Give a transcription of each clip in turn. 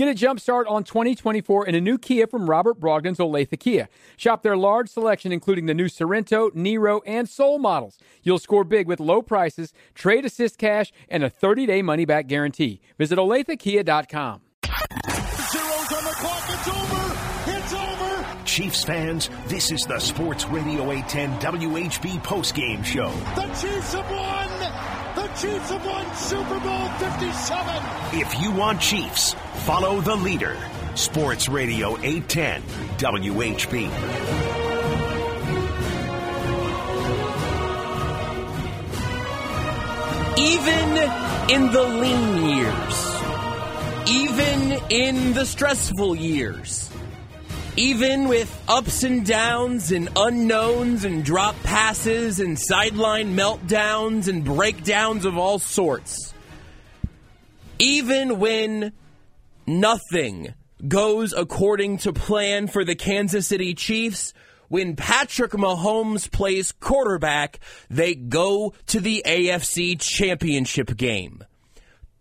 Get a jump start on 2024 in a new Kia from Robert Brogden's Olathe Kia. Shop their large selection, including the new Sorento, Niro, and Soul models. You'll score big with low prices, trade assist cash, and a 30 day money back guarantee. Visit OlatheKia.com. Zeros on the clock. It's over. It's over. Chiefs fans, this is the Sports Radio 810 WHB postgame show. The Chiefs have won. The Chiefs have won Super Bowl 57. If you want Chiefs, follow the leader. Sports Radio 810 WHB. even in the lean years, even in the stressful years, even with ups and downs and unknowns and drop passes and sideline meltdowns and breakdowns of all sorts, even when nothing goes according to plan for the Kansas City Chiefs, when Patrick Mahomes plays quarterback, they go to the AFC Championship game.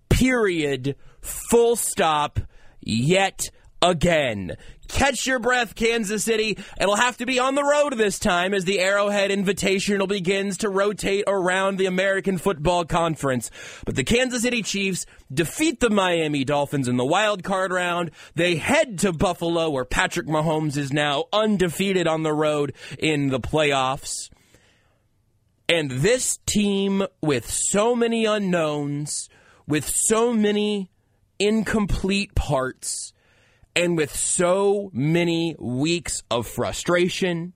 Period. Full stop. Yet again. Catch your breath, Kansas City. It'll have to be on the road this time as the Arrowhead Invitational begins to rotate around the American Football Conference. But the Kansas City Chiefs defeat the Miami Dolphins in the wild card round. They head to Buffalo, where Patrick Mahomes is now undefeated on the road in the playoffs. And this team, with so many unknowns, with so many incomplete parts, and with so many weeks of frustration,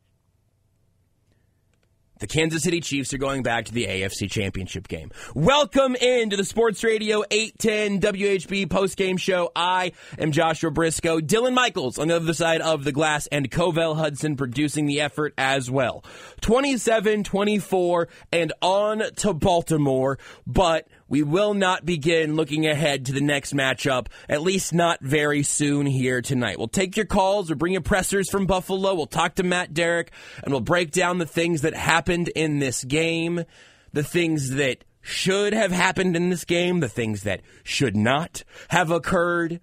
the Kansas City Chiefs are going back to the AFC Championship game. Welcome into the Sports Radio 810 WHB postgame show. I am Joshua Brisco. Dylan Michaels on the other side of the glass and Covell Hudson producing the effort as well. 27 24 and on to Baltimore, but we will not begin looking ahead to the next matchup, at least not very soon here tonight. We'll take your calls or bring your pressers from Buffalo. We'll talk to Matt Derrick and we'll break down the things that happened in this game, the things that should have happened in this game, the things that should not have occurred.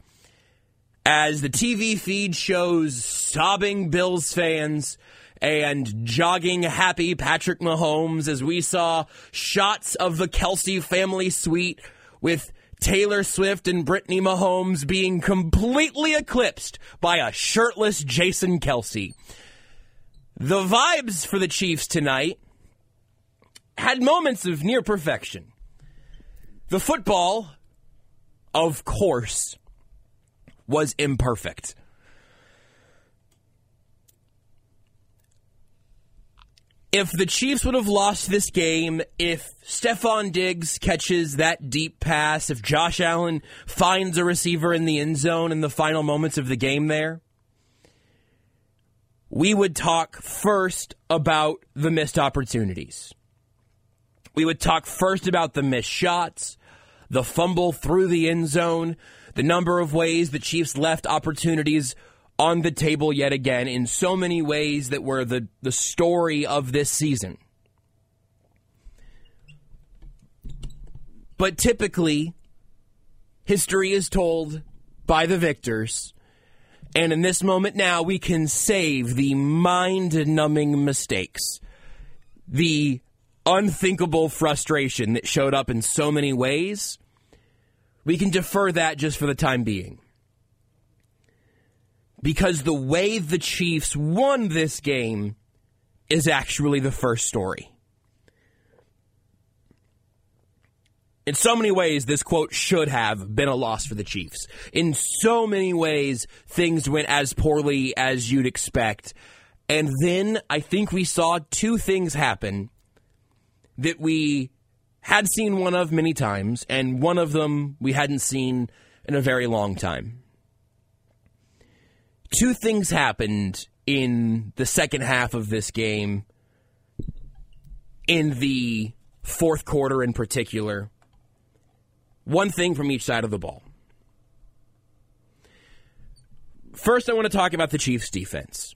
As the TV feed shows sobbing Bills fans and jogging happy Patrick Mahomes as we saw shots of the Kelce family suite with Taylor Swift and Brittany Mahomes being completely eclipsed by a shirtless Jason Kelce. The vibes for the Chiefs tonight had moments of near perfection. The football, of course, was imperfect. If the Chiefs would have lost this game, if Stefon Diggs catches that deep pass, if Josh Allen finds a receiver in the end zone in the final moments of the game there, we would talk first about the missed opportunities. We would talk first about the missed shots, the fumble through the end zone, the number of ways the Chiefs left opportunities on the table yet again in so many ways that were the, the story of this season. But typically, history is told by the victors. And in this moment now, we can save the mind numbing mistakes, the unthinkable frustration that showed up in so many ways. We can defer that just for the time being because the way the Chiefs won this game is actually the first story. In so many ways, this quote should have been a loss for the Chiefs. In so many ways, things went as poorly as you'd expect. And then I think we saw two things happen that we had seen one of many times, and one of them we hadn't seen in a very long time two things happened in the second half of this game, in the fourth quarter in particular. One thing from each side of the ball. First, I want to talk about the Chiefs' defense.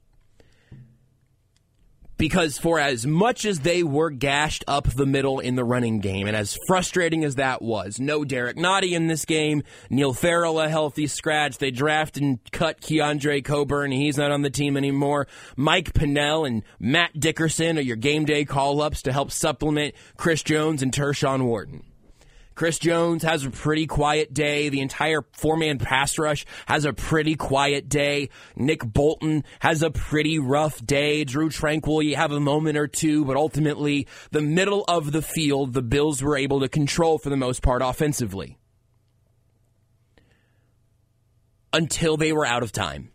Because for as much as they were gashed up the middle in the running game, and as frustrating as that was, no Derrick Nnadi in this game, Neil Farrell a healthy scratch, they draft and cut Keondre Coburn, he's not on the team anymore. Mike Pennel and Matt Dickerson are your game day call-ups to help supplement Chris Jones and Tershawn Wharton. Chris Jones has a pretty quiet day. The entire four man pass rush has a pretty quiet day. Nick Bolton has a pretty rough day. Drue Tranquill, you have a moment or two, but ultimately, the middle of the field, the Bills were able to control for the most part offensively. Until they were out of time.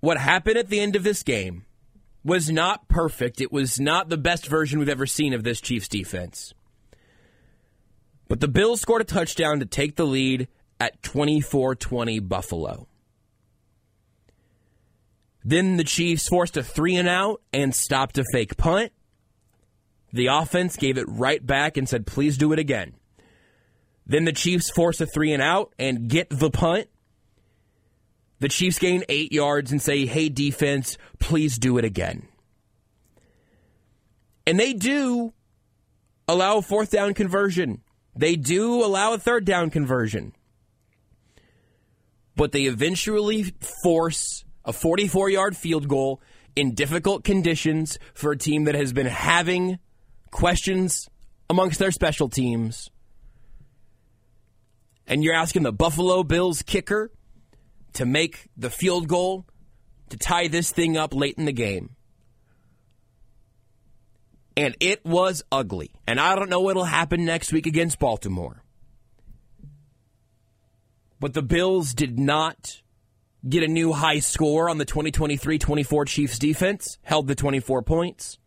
What happened at the end of this game was not perfect. It was not the best version we've ever seen of this Chiefs defense. But the Bills scored a touchdown to take the lead at 24 20 Buffalo. Then the Chiefs forced a three and out and stopped a fake punt. The offense gave it right back and said, please do it again. Then the Chiefs force a three and out and get the punt. The Chiefs gain eight yards and say, hey, defense, please do it again. And they do allow a fourth down conversion. They do allow a third down conversion. But they eventually force a 44 yard field goal in difficult conditions for a team that has been having questions amongst their special teams. And you're asking the Buffalo Bills kicker to make the field goal to tie this thing up late in the game. And it was ugly. And I don't know what'll happen next week against Baltimore. But the Bills did not get a new high score on the 2023 24 Chiefs defense, held the 24 points.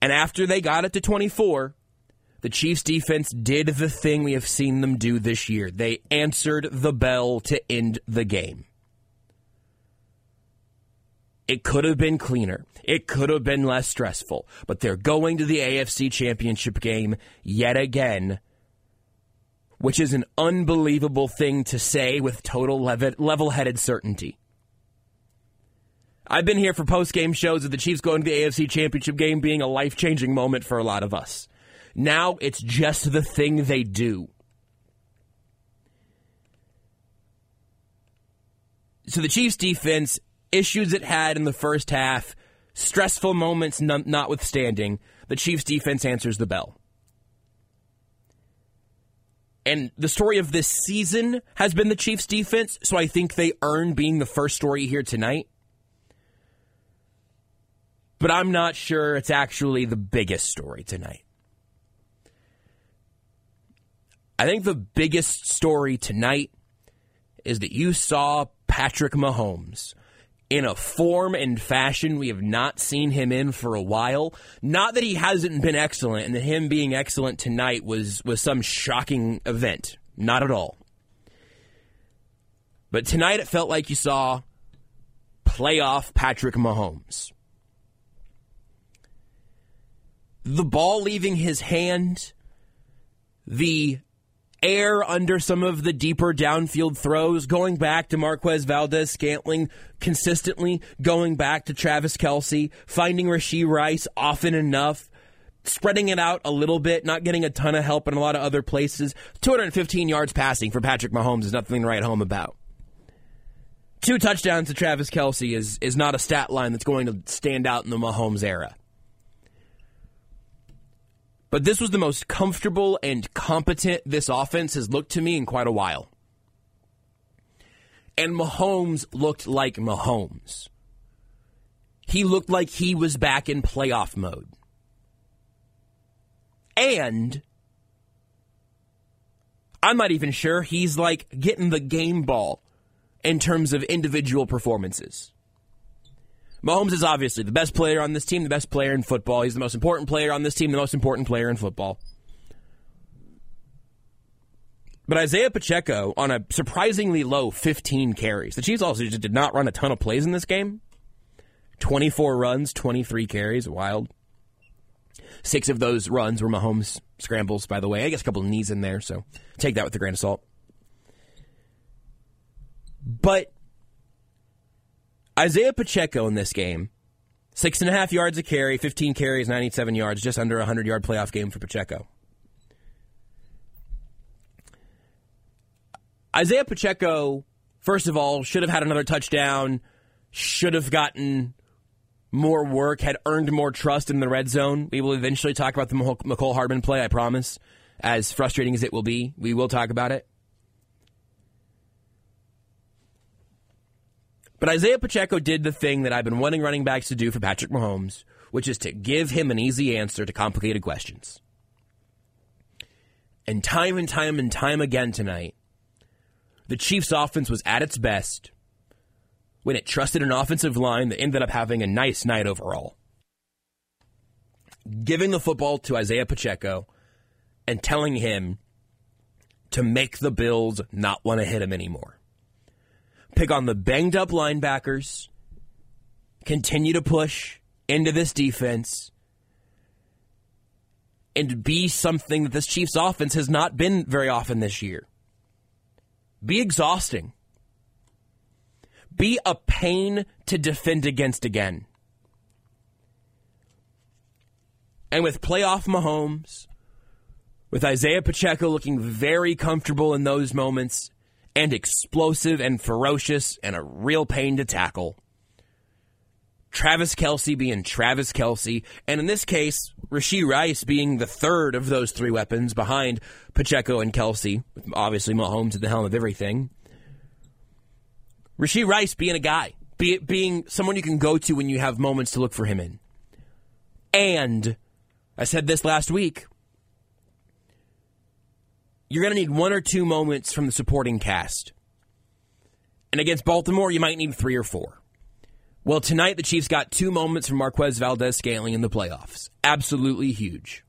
And after they got it to 24, the Chiefs defense did the thing we have seen them do this year. They answered the bell to end the game. It could have been cleaner. It could have been less stressful. But they're going to the AFC Championship game yet again, which is an unbelievable thing to say with total level headed certainty. I've been here for post game shows of the Chiefs going to the AFC Championship game being a life changing moment for a lot of us. Now it's just the thing they do. So the Chiefs defense, issues it had in the first half, stressful moments notwithstanding, the Chiefs defense answers the bell. And the story of this season has been the Chiefs defense, so I think they earn being the first story here tonight. But I'm not sure it's actually the biggest story tonight. I think the biggest story tonight is that you saw Patrick Mahomes in a form and fashion we have not seen him in for a while. Not that he hasn't been excellent and that him being excellent tonight was, was some shocking event. Not at all. But tonight it felt like you saw playoff Patrick Mahomes. The ball leaving his hand, the air under some of the deeper downfield throws, going back to Marquez Valdes-Scantling consistently, going back to Travis Kelce, finding Rashee Rice often enough, spreading it out a little bit, not getting a ton of help in a lot of other places. 215 yards passing for Patrick Mahomes is nothing to write home about. Two touchdowns to Travis Kelce is, is not a stat line that's going to stand out in the Mahomes era. But this was the most comfortable and competent this offense has looked to me in quite a while. And Mahomes looked like Mahomes. He looked like he was back in playoff mode. And I'm not even sure he's like getting the game ball in terms of individual performances. Mahomes is obviously the best player on this team, the best player in football. He's the most important player on this team, the most important player in football. But Isaiah Pacheco on a surprisingly low 15 carries. The Chiefs also just did not run a ton of plays in this game. 24 runs, 23 carries, wild. Six of those runs were Mahomes scrambles, by the way. I guess a couple of knees in there, so take that with a grain of salt. But Isaiah Pacheco in this game, six and a half yards a carry, 15 carries, 97 yards, just under a 100 yard playoff game for Pacheco. Isaiah Pacheco, first of all, should have had another touchdown, should have gotten more work, had earned more trust in the red zone. We will eventually talk about the Mecole Hardman play, I promise. As frustrating as it will be, we will talk about it. But Isaiah Pacheco did the thing that I've been wanting running backs to do for Patrick Mahomes, which is to give him an easy answer to complicated questions. And time and time and time again tonight, the Chiefs' offense was at its best when it trusted an offensive line that ended up having a nice night overall. Giving the football to Isaiah Pacheco and telling him to make the Bills not want to hit him anymore pick on the banged up linebackers, continue to push into this defense, and be something that this Chiefs offense has not been very often this year. Be exhausting. Be a pain to defend against again. And with playoff Mahomes, with Isaiah Pacheco looking very comfortable in those moments, and explosive and ferocious and a real pain to tackle. Travis Kelce being Travis Kelce, and in this case, Rashee Rice being the third of those three weapons behind Pacheco and Kelce, obviously Mahomes at the helm of everything. Rashee Rice being a guy, be, being someone you can go to when you have moments to look for him in. And I said this last week you're going to need one or two moments from the supporting cast. And against Baltimore, you might need three or four. Well, tonight the Chiefs got two moments from Marquez Valdes-Scantling in the playoffs. Absolutely huge.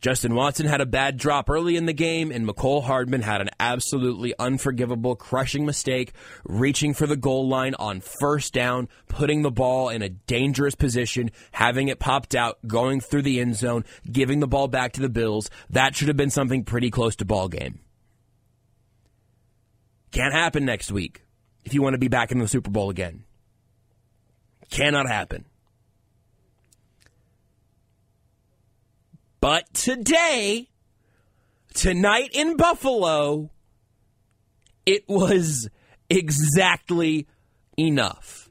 Justin Watson had a bad drop early in the game, and Mecole Hardman had an absolutely unforgivable, crushing mistake, reaching for the goal line on first down, putting the ball in a dangerous position, having it popped out, going through the end zone, giving the ball back to the Bills. That should have been something pretty close to ball game. Can't happen next week if you want to be back in the Super Bowl again. Cannot happen. But today, tonight in Buffalo, it was exactly enough.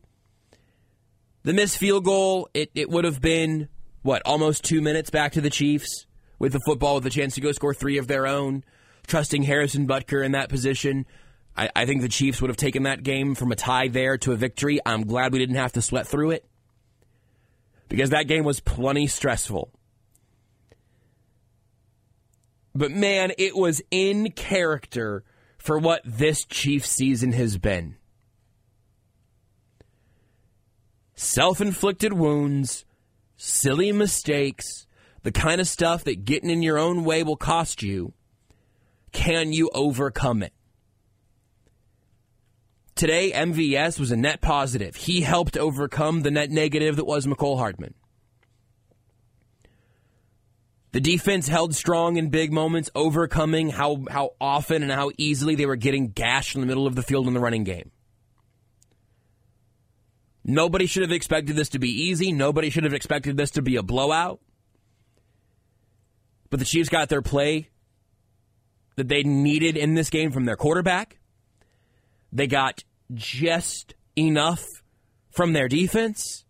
The missed field goal, it, it would have been, what, almost two minutes back to the Chiefs with the football with a chance to go score three of their own, trusting Harrison Butker in that position. I, I think the Chiefs would have taken that game from a tie there to a victory. I'm glad we didn't have to sweat through it because that game was plenty stressful. But man, it was in character for what this Chief season has been. Self inflicted wounds, silly mistakes, the kind of stuff that getting in your own way will cost you. Can you overcome it? Today, MVS was a net positive. He helped overcome the net negative that was Mecole Hardman. The defense held strong in big moments, overcoming how, how often and how easily they were getting gashed in the middle of the field in the running game. Nobody should have expected this to be easy. Nobody should have expected this to be a blowout. But the Chiefs got their play that they needed in this game from their quarterback. They got just enough from their defense.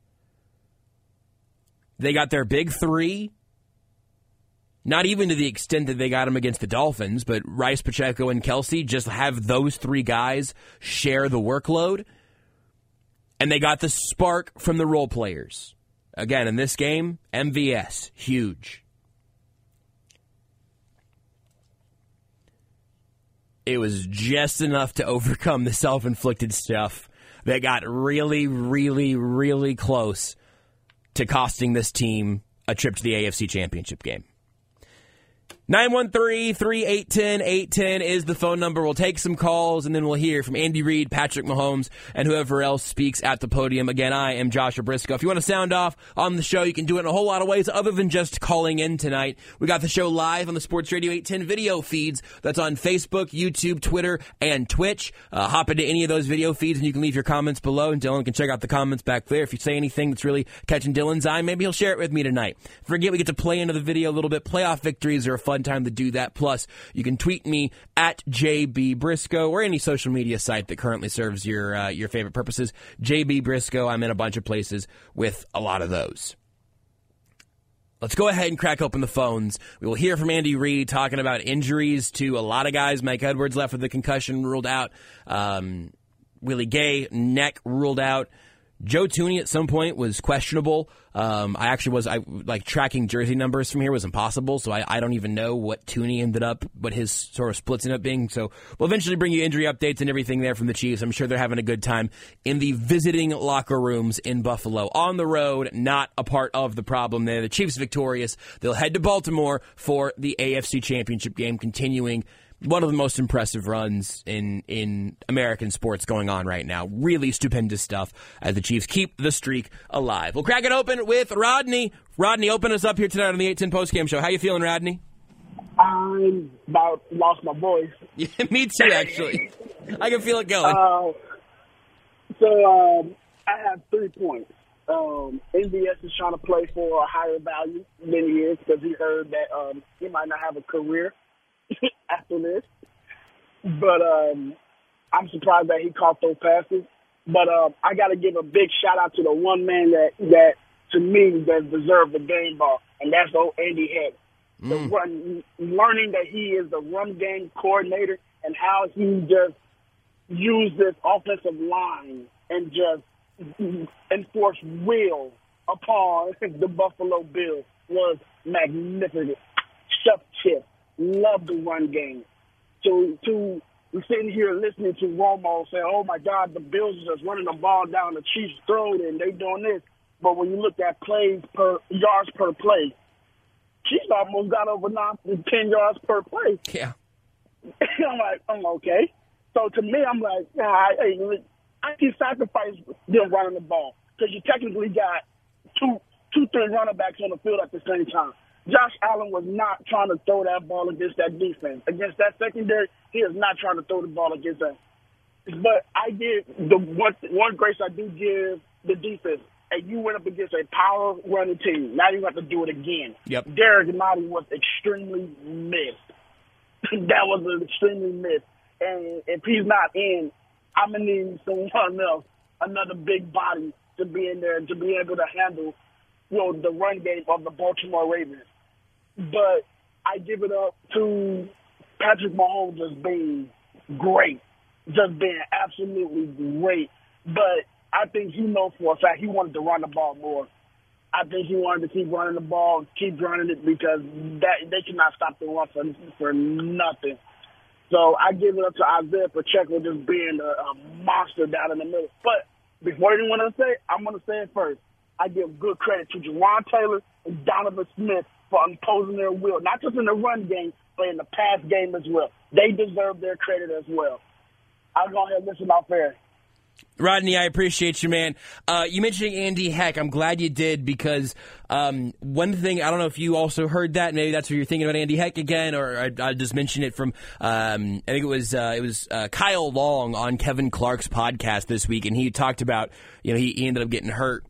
They got their big three not even to the extent that they got him against the Dolphins, but Rice, Pacheco, and Kelce just have those three guys share the workload. And they got the spark from the role players. Again, in this game, MVS, huge. It was just enough to overcome the self inflicted stuff that got really, really, really close to costing this team a trip to the AFC Championship game. 913-3810-810 is the phone number. We'll take some calls and then we'll hear from Andy Reid, Patrick Mahomes, and whoever else speaks at the podium. Again, I am Joshua Brisco. If you want to sound off on the show, you can do it in a whole lot of ways other than just calling in tonight. We got the show live on the Sports Radio 810 video feeds. That's on Facebook, YouTube, Twitter, and Twitch. Uh, hop into any of those video feeds and you can leave your comments below and Dylan can check out the comments back there. If you say anything that's really catching Dylan's eye, maybe he'll share it with me tonight. Forget we get to play into the video a little bit. Playoff victories are a fun time to do that. Plus, you can tweet me at JB Brisco or any social media site that currently serves your uh, your favorite purposes. JB Brisco. I'm in a bunch of places with a lot of those. Let's go ahead and crack open the phones. We will hear from Andy Reid talking about injuries to a lot of guys. Mike Edwards left with a concussion, ruled out. Um, Willie Gay, neck ruled out. Joe Thuney at some point was questionable. Um, I actually was I like tracking jersey numbers from here was impossible, so I, I don't even know what Thuney ended up, what his sort of splits ended up being. So we'll eventually bring you injury updates and everything there from the Chiefs. I'm sure they're having a good time in the visiting locker rooms in Buffalo. On the road, not a part of the problem there. The Chiefs victorious. They'll head to Baltimore for the AFC Championship game, continuing one of the most impressive runs in in American sports going on right now. Really stupendous stuff as the Chiefs keep the streak alive. We'll crack it open with Rodney. Rodney, open us up here tonight on the 810 postgame show. How you feeling, Rodney? I'm about lost my voice. Yeah, me too, actually. I can feel it going. Uh, so um, I have three points. Um, MVS is trying to play for a higher value than he is because he heard that um, he might not have a career after this. But um, I'm surprised that he caught those passes. But uh, I got to give a big shout out to the one man that that to me that deserved the game ball, and that's old Andy Heck. The run, learning that he is the run game coordinator and how he just used this offensive line and just enforced will upon the Buffalo Bills was magnificent. Chef Chip love the run game. To to sitting here listening to Romo say, "Oh my God, the Bills are just running the ball down the Chiefs' throat and they doing this." But when you look at plays per yards per play, Chiefs almost got over nine, ten yards per play. yeah. I'm like, I'm okay. So to me, I'm like, nah, I, I, I can sacrifice them running the ball because you technically got two, two, three running backs on the field at the same time. Josh Allen was not trying to throw that ball against that defense. Against that secondary, he is not trying to throw the ball against that. But I give the one one grace I do give the defense. And you went up against a power running team. Now you have to do it again. Yep. Derek Marty was extremely missed. that was an extremely missed. And if he's not in, I'm gonna need someone else, another big body to be in there to be able to handle, you know, the run game of the Baltimore Ravens. But I give it up to Patrick Mahomes just being great, just being absolutely great. But I think he knows for a fact he wanted to run the ball more. I think he wanted to keep running the ball, keep running it because that they cannot stop the run for for nothing. So I give it up to Isaiah Pacheco just being a, a monster down in the middle. But before anyone else say, I'm going to say it first. I give good credit to Jawaan Taylor and Donovan Smith for imposing their will, not just in the run game, but in the pass game as well. They deserve their credit as well. I'll go ahead and listen off air. Rodney, I appreciate you, man. Uh, you mentioning Andy Heck. I'm glad you did because um, one thing I don't know if you also heard that. Maybe that's what you're thinking about Andy Heck again, or I, I just mentioned it from. Um, I think it was uh, it was uh, Kyle Long on Kevin Clark's podcast this week, and he talked about you know he, he ended up getting hurt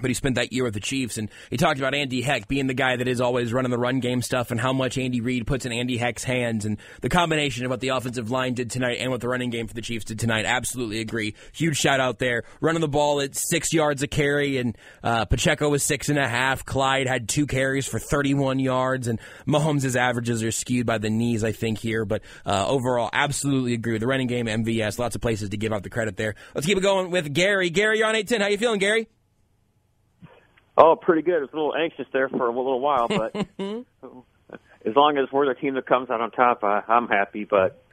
but he spent that year with the Chiefs, and he talked about Andy Heck being the guy that is always running the run game stuff, and how much Andy Reid puts in Andy Heck's hands, and the combination of what the offensive line did tonight and what the running game for the Chiefs did tonight. Absolutely agree. Huge shout out there. Running the ball at six yards a carry, and uh, Pacheco was six and a half. Clyde had two carries for 31 yards, and Mahomes' averages are skewed by the knees, I think, here. But uh, overall, absolutely agree. With the running game, MVS, lots of places to give out the credit there. Let's keep it going with Gary. Gary, you're on 810. How you feeling, Gary? Oh, pretty good. I was a little anxious there for a little while, but as long as we're the team that comes out on top, I, I'm happy. But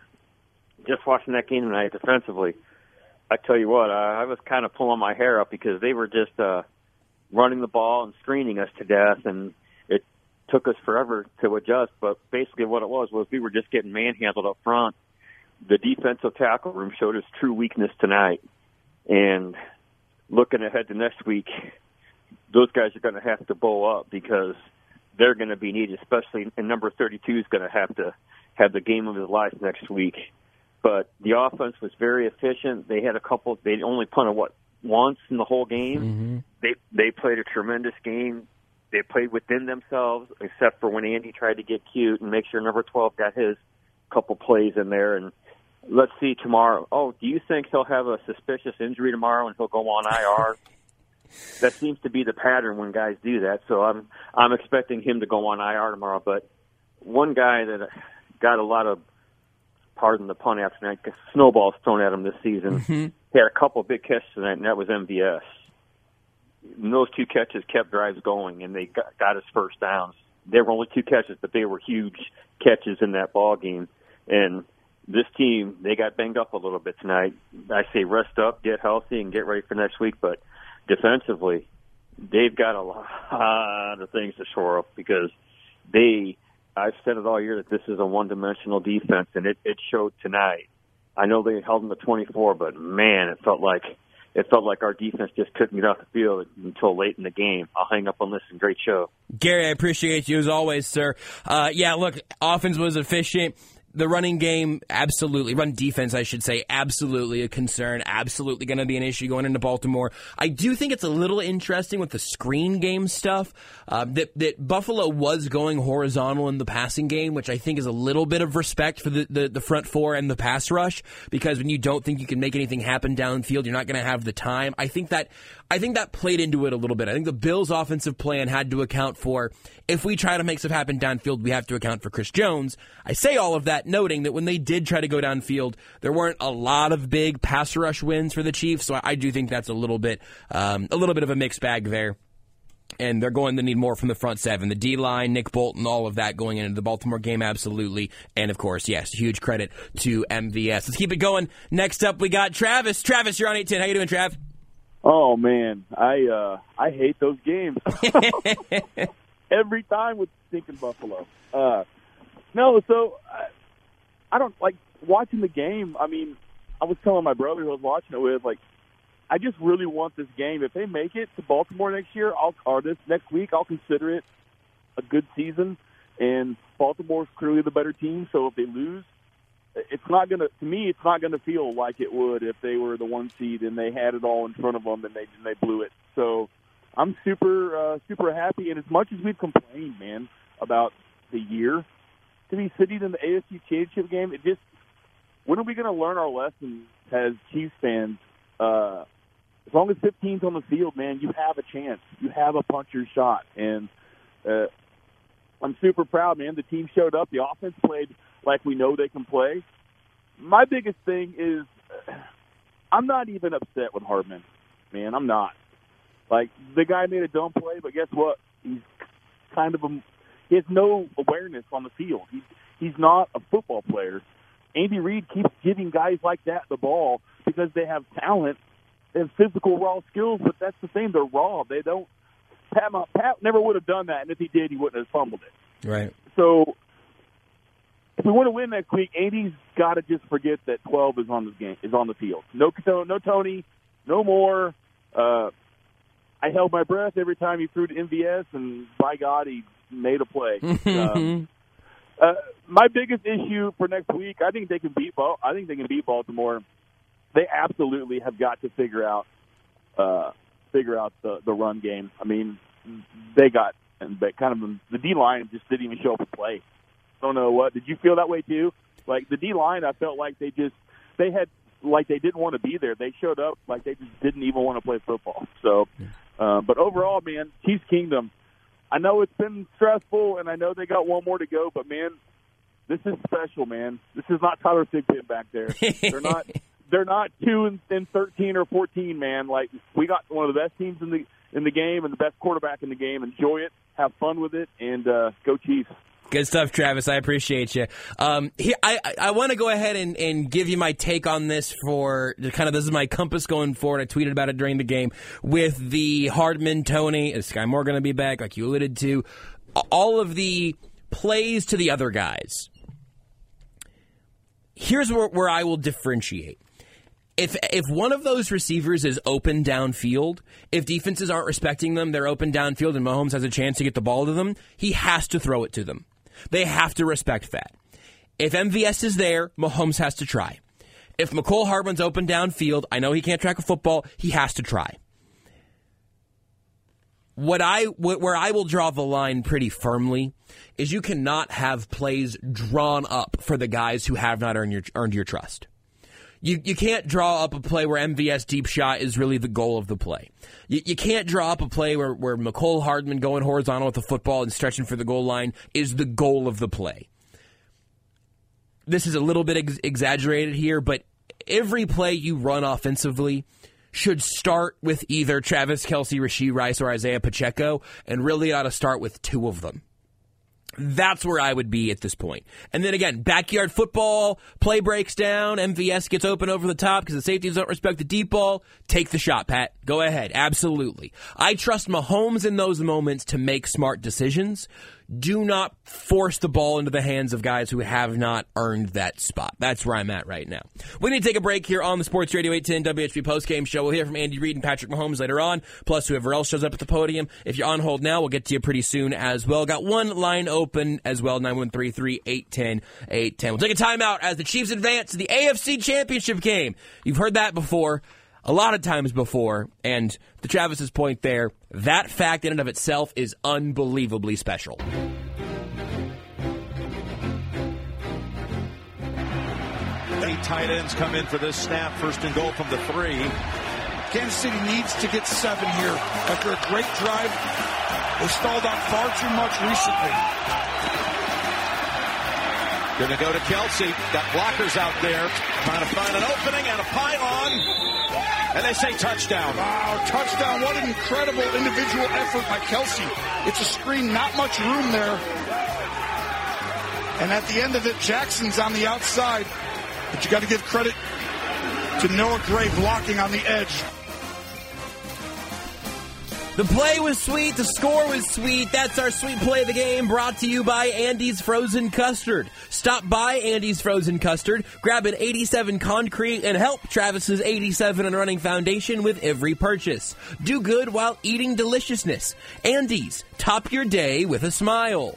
just watching that game tonight defensively, I tell you what, I, I was kind of pulling my hair up because they were just uh, running the ball and screening us to death, and it took us forever to adjust. But basically, what it was was we were just getting manhandled up front. The defensive tackle room showed us true weakness tonight, and looking ahead to next week, those guys are going to have to bow up because they're going to be needed, especially and number 32 is going to have to have the game of his life next week. But the offense was very efficient. They had a couple. They only punted what once in the whole game. Mm-hmm. They they played a tremendous game. They played within themselves, except for when Andy tried to get cute and make sure number 12 got his couple plays in there. And let's see tomorrow. Oh, do you think he'll have a suspicious injury tomorrow and he'll go on IR? that seems to be the pattern when guys do that. So I'm I'm expecting him to go on IR tomorrow. But one guy that got a lot of pardon the pun after tonight, snowballs thrown at him this season. Mm-hmm. He had a couple of big catches tonight, and that was MVS. And those two catches kept drives going, and they got, got his first downs. They were only two catches, but they were huge catches in that ball game. And this team, they got banged up a little bit tonight. I say rest up, get healthy, and get ready for next week. But defensively, they've got a lot of things to shore up because they. I've said it all year that this is a one-dimensional defense, and it, it showed tonight. I know they held them to 24, but man, it felt like it felt like our defense just couldn't get off the field until late in the game. I'll hang up on this. And great show, Gary. I appreciate you as always, sir. Uh, yeah, look, offense was efficient. The running game, absolutely. Run defense, I should say, absolutely a concern. Absolutely going to be an issue going into Baltimore. I do think it's a little interesting with the screen game stuff uh, that that Buffalo was going horizontal in the passing game, which I think is a little bit of respect for the, the, the front four and the pass rush. Because when you don't think you can make anything happen downfield, you're not going to have the time. I think that I think that played into it a little bit. I think the Bills' offensive plan had to account for if we try to make stuff happen downfield, we have to account for Chris Jones. I say all of that noting that when they did try to go downfield, there weren't a lot of big pass rush wins for the Chiefs. So I do think that's a little bit um, a little bit of a mixed bag there. And they're going to need more from the front seven. The D line, Nick Bolton, all of that going into the Baltimore game, absolutely. And of course, yes, huge credit to MVS. Let's keep it going. Next up, we got Travis. Travis, you're on 810. How you doing, Trav? Oh man, I uh I hate those games. Every time with stinking Buffalo. Uh no, so I, I don't like watching the game. I mean, I was telling my brother who I was watching it with like I just really want this game. If they make it to Baltimore next year, I'll or this next week, I'll consider it a good season. And Baltimore's clearly the better team, so if they lose, it's not gonna to me it's not gonna feel like it would if they were the one seed and they had it all in front of them and they and they blew it. So I'm super uh, super happy. And as much as we've complained, man, about the year to be sitting in the AFC Championship game, it just when are we going to learn our lessons as Chiefs fans? Uh, as long as 15's on the field, man, you have a chance. You have a puncher's shot, and uh, I'm super proud, man. The team showed up. The offense played like we know they can play. My biggest thing is I'm not even upset with Hardman, man. I'm not. Like the guy made a dumb play, but guess what? He's kind of a he has no awareness on the field. He's he's not a football player. Andy Reid keeps giving guys like that the ball because they have talent and physical raw skills, but that's the same. They're raw. They don't. Pat, Pat never would have done that, and if he did, he wouldn't have fumbled it. Right. So if we want to win next week, Andy's got to just forget that 12 is on the game is on the field. No, no Toney, no more. Uh, I held my breath every time he threw to MVS, and by God, he made a play. um, uh, my biggest issue for next week, I think they can beat. Bal- I think they can beat Baltimore. They absolutely have got to figure out uh, figure out the the run game. I mean, they got and kind of the D line just didn't even show up to play. I don't know what. Did you feel that way too? Like the D line, I felt like they just they had like they didn't want to be there. They showed up like they just didn't even want to play football. So, uh, but overall, man, Chiefs Kingdom. I know it's been stressful, and I know they got one more to go. But man, this is special, man. This is not Tyler Thigpen back there. They're not. They're not two and, and thirteen or fourteen, man. Like we got one of the best teams in the in the game and the best quarterback in the game. Enjoy it, have fun with it, and uh, go Chiefs. Good stuff, Travis. I appreciate you. Um, here, I, I want to go ahead and, and give you my take on this for kind of this is my compass going forward. I tweeted about it during the game with the Hardman, Toney, is Skyy Moore going to be back, like you alluded to? all of the plays to the other guys. Here's where, where I will differentiate. If if one of those receivers is open downfield, if defenses aren't respecting them, they're open downfield and Mahomes has a chance to get the ball to them, he has to throw it to them. They have to respect that. If MVS is there, Mahomes has to try. If Mecole Hardman's open downfield, I know he can't track a football, he has to try. What I where I will draw the line pretty firmly is you cannot have plays drawn up for the guys who have not earned your earned your trust. You you can't draw up a play where MVS deep shot is really the goal of the play. You, you can't draw up a play where where Mecole Hardman going horizontal with the football and stretching for the goal line is the goal of the play. This is a little bit ex- exaggerated here, but every play you run offensively should start with either Travis Kelce, Rashee Rice, or Isaiah Pacheco, and really ought to start with two of them. That's where I would be at this point. And then again, backyard football, play breaks down, MVS gets open over the top because the safeties don't respect the deep ball. Take the shot, Pat. Go ahead. Absolutely. I trust Mahomes in those moments to make smart decisions do not force the ball into the hands of guys who have not earned that spot. That's where I'm at right now. We need to take a break here on the Sports Radio 810 WHB postgame show. We'll hear from Andy Reid and Patrick Mahomes later on, plus whoever else shows up at the podium. If you're on hold now, we'll get to you pretty soon as well. Got one line open as well, 913 810 810. We'll take a timeout as the Chiefs advance to the AFC Championship game. You've heard that before a lot of times before, and to Travis's point there, that fact in and of itself is unbelievably special. Eight tight ends come in for this snap, first and goal from the three. Kansas City needs to get seven here after a great drive. They stalled out far too much recently. Going to go to Kelce. Got blockers out there. Trying to find an opening and a pylon. And they say touchdown. Wow, touchdown. What an incredible individual effort by Kelce. It's a screen, not much room there. And at the end of it, Jackson's on the outside. But you got to give credit to Noah Gray blocking on the edge. The play was sweet. The score was sweet. That's our sweet play of the game brought to you by Andy's Frozen Custard. Stop by Andy's Frozen Custard, grab an 87 concrete, and help Travis's 87 and running foundation with every purchase. Do good while eating deliciousness. Andy's, top your day with a smile.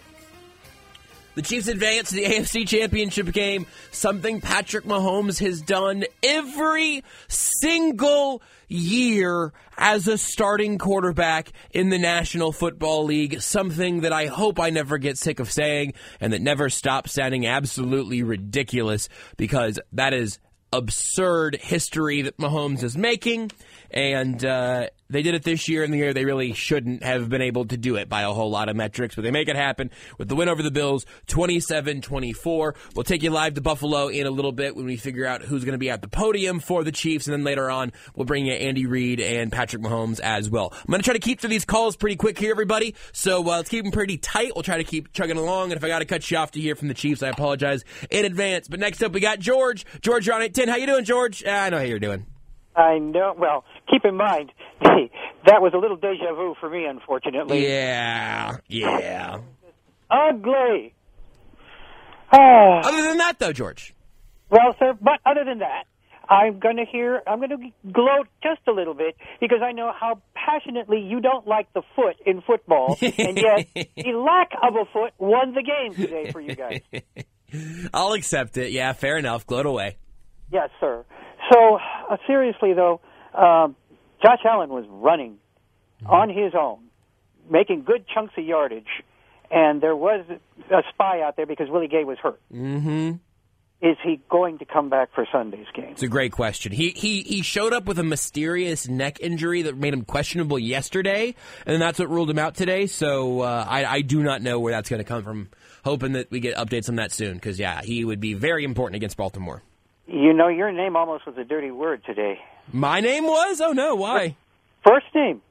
The Chiefs advance to the AFC Championship game, something Patrick Mahomes has done every single year as a starting quarterback in the National Football League, something that I hope I never get sick of saying and that never stops sounding absolutely ridiculous because that is absurd history that Mahomes is making. And uh, they did it this year in the year they really shouldn't have been able to do it by a whole lot of metrics, but they make it happen with the win over the Bills 27 24. We'll take you live to Buffalo in a little bit when we figure out who's going to be at the podium for the Chiefs, and then later on, we'll bring you Andy Reid and Patrick Mahomes as well. I'm going to try to keep through these calls pretty quick here, everybody, so uh, let's keep them pretty tight. We'll try to keep chugging along, and if I got to cut you off to hear from the Chiefs, I apologize in advance. But next up, we got George. George, you're on 810. How you doing, George? Uh, I know how you're doing. I know. Well, keep in mind that was a little deja vu for me, unfortunately. Yeah, yeah. Ugly. Ah. Other than that, though, George. Well, sir, but other than that, I'm going to hear, I'm going to gloat just a little bit because I know how passionately you don't like the foot in football, and yet the lack of a foot won the game today for you guys. I'll accept it. Yeah, fair enough. Gloat away. Yes, sir. So, uh, seriously, though, um, Josh Allen was running on his own, making good chunks of yardage, and there was a spy out there because Willie Gay was hurt. Mm-hmm. Is he going to come back for Sunday's game? It's a great question. He he he showed up with a mysterious neck injury that made him questionable yesterday, and that's what ruled him out today. So uh, I I do not know where that's going to come from. Hoping that we get updates on that soon, because yeah, he would be very important against Baltimore. You know, your name almost was a dirty word today. My name was? Oh no, why? First name.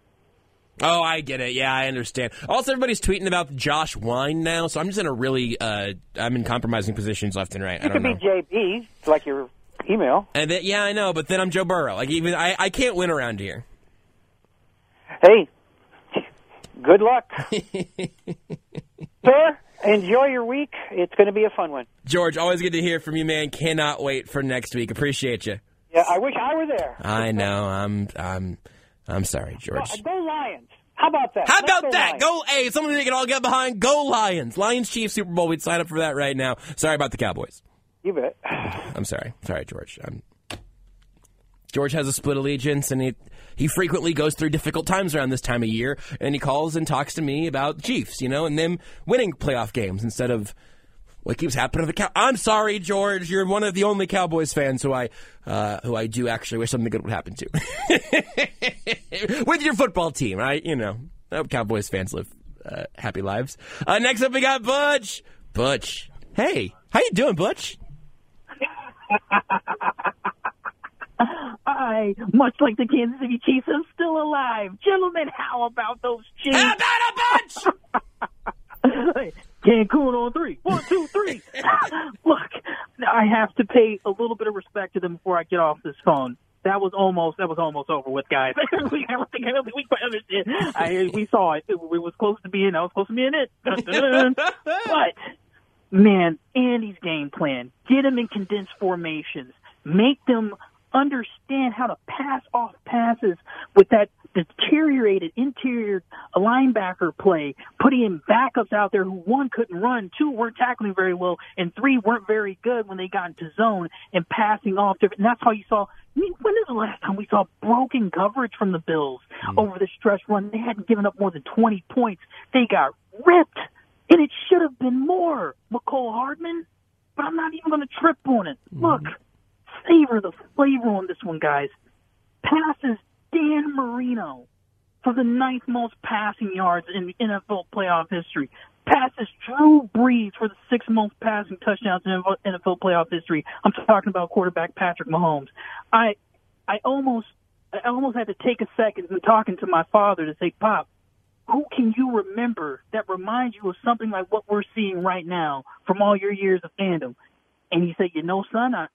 Oh, I get it. Yeah, I understand. Also, everybody's tweeting about Josh Wine now, so I'm just in a really, uh, I'm in compromising positions left and right. I don't could know. be JB, like your email. And then, yeah, I know, but then I'm Joe Burrow. Like even I, I can't win around here. Hey, good luck. Sir, enjoy your week. It's going to be a fun one. George, always good to hear from you, man. Cannot wait for next week. Appreciate you. Yeah, I wish I were there. I know. I'm. I'm. I'm sorry, George. Go, go Lions. How about that? How Let's about go that? Lions. Go, hey, something we can all get behind. Go Lions. Lions Chiefs Super Bowl. We'd sign up for that right now. Sorry about the Cowboys. You bet. I'm sorry. Sorry, George. I'm, George has a split allegiance, and he he frequently goes through difficult times around this time of year, and he calls and talks to me about Chiefs, you know, and them winning playoff games instead of what keeps happening to the Cow. I'm sorry, George. You're one of the only Cowboys fans who I uh, who I do actually wish something good would happen to with your football team, right? You know, I hope Cowboys fans live uh, happy lives. Uh, next up, we got Butch. Butch, hey, how you doing, Butch? I, much like the Kansas City Chiefs, am still alive. Gentlemen, how about those Chiefs? How about a bunch? Cancun on three. One, two, three. Look, I have to pay a little bit of respect to them before I get off this phone. That was almost that was almost over with, guys. we, I don't think I don't think we quite understand. I, we saw it. it. It was close to being. I was close to being it. but man, Andy's game plan: get them in condensed formations, make them understand how to pass off passes with that deteriorated interior linebacker play, putting in backups out there who one couldn't run, two weren't tackling very well, and three weren't very good when they got into zone and passing off different. And that's how you saw. I mean, when is the last time we saw broken coverage from the Bills hmm. over the stretch run? They hadn't given up more than 20 points. They got ripped, and it should have been more. Mecole Hardman, but I'm not even going to trip on it. Hmm. Look, savor the flavor on this one, guys. Passes Dan Marino for the ninth most passing yards in NFL playoff history. Passes Drew Brees for the sixth most passing touchdowns in NFL playoff history. I'm talking about quarterback Patrick Mahomes. I, I almost, I almost had to take a second when talking to my father to say, Pop, who can you remember that reminds you of something like what we're seeing right now from all your years of fandom? And he said, you know, son, I,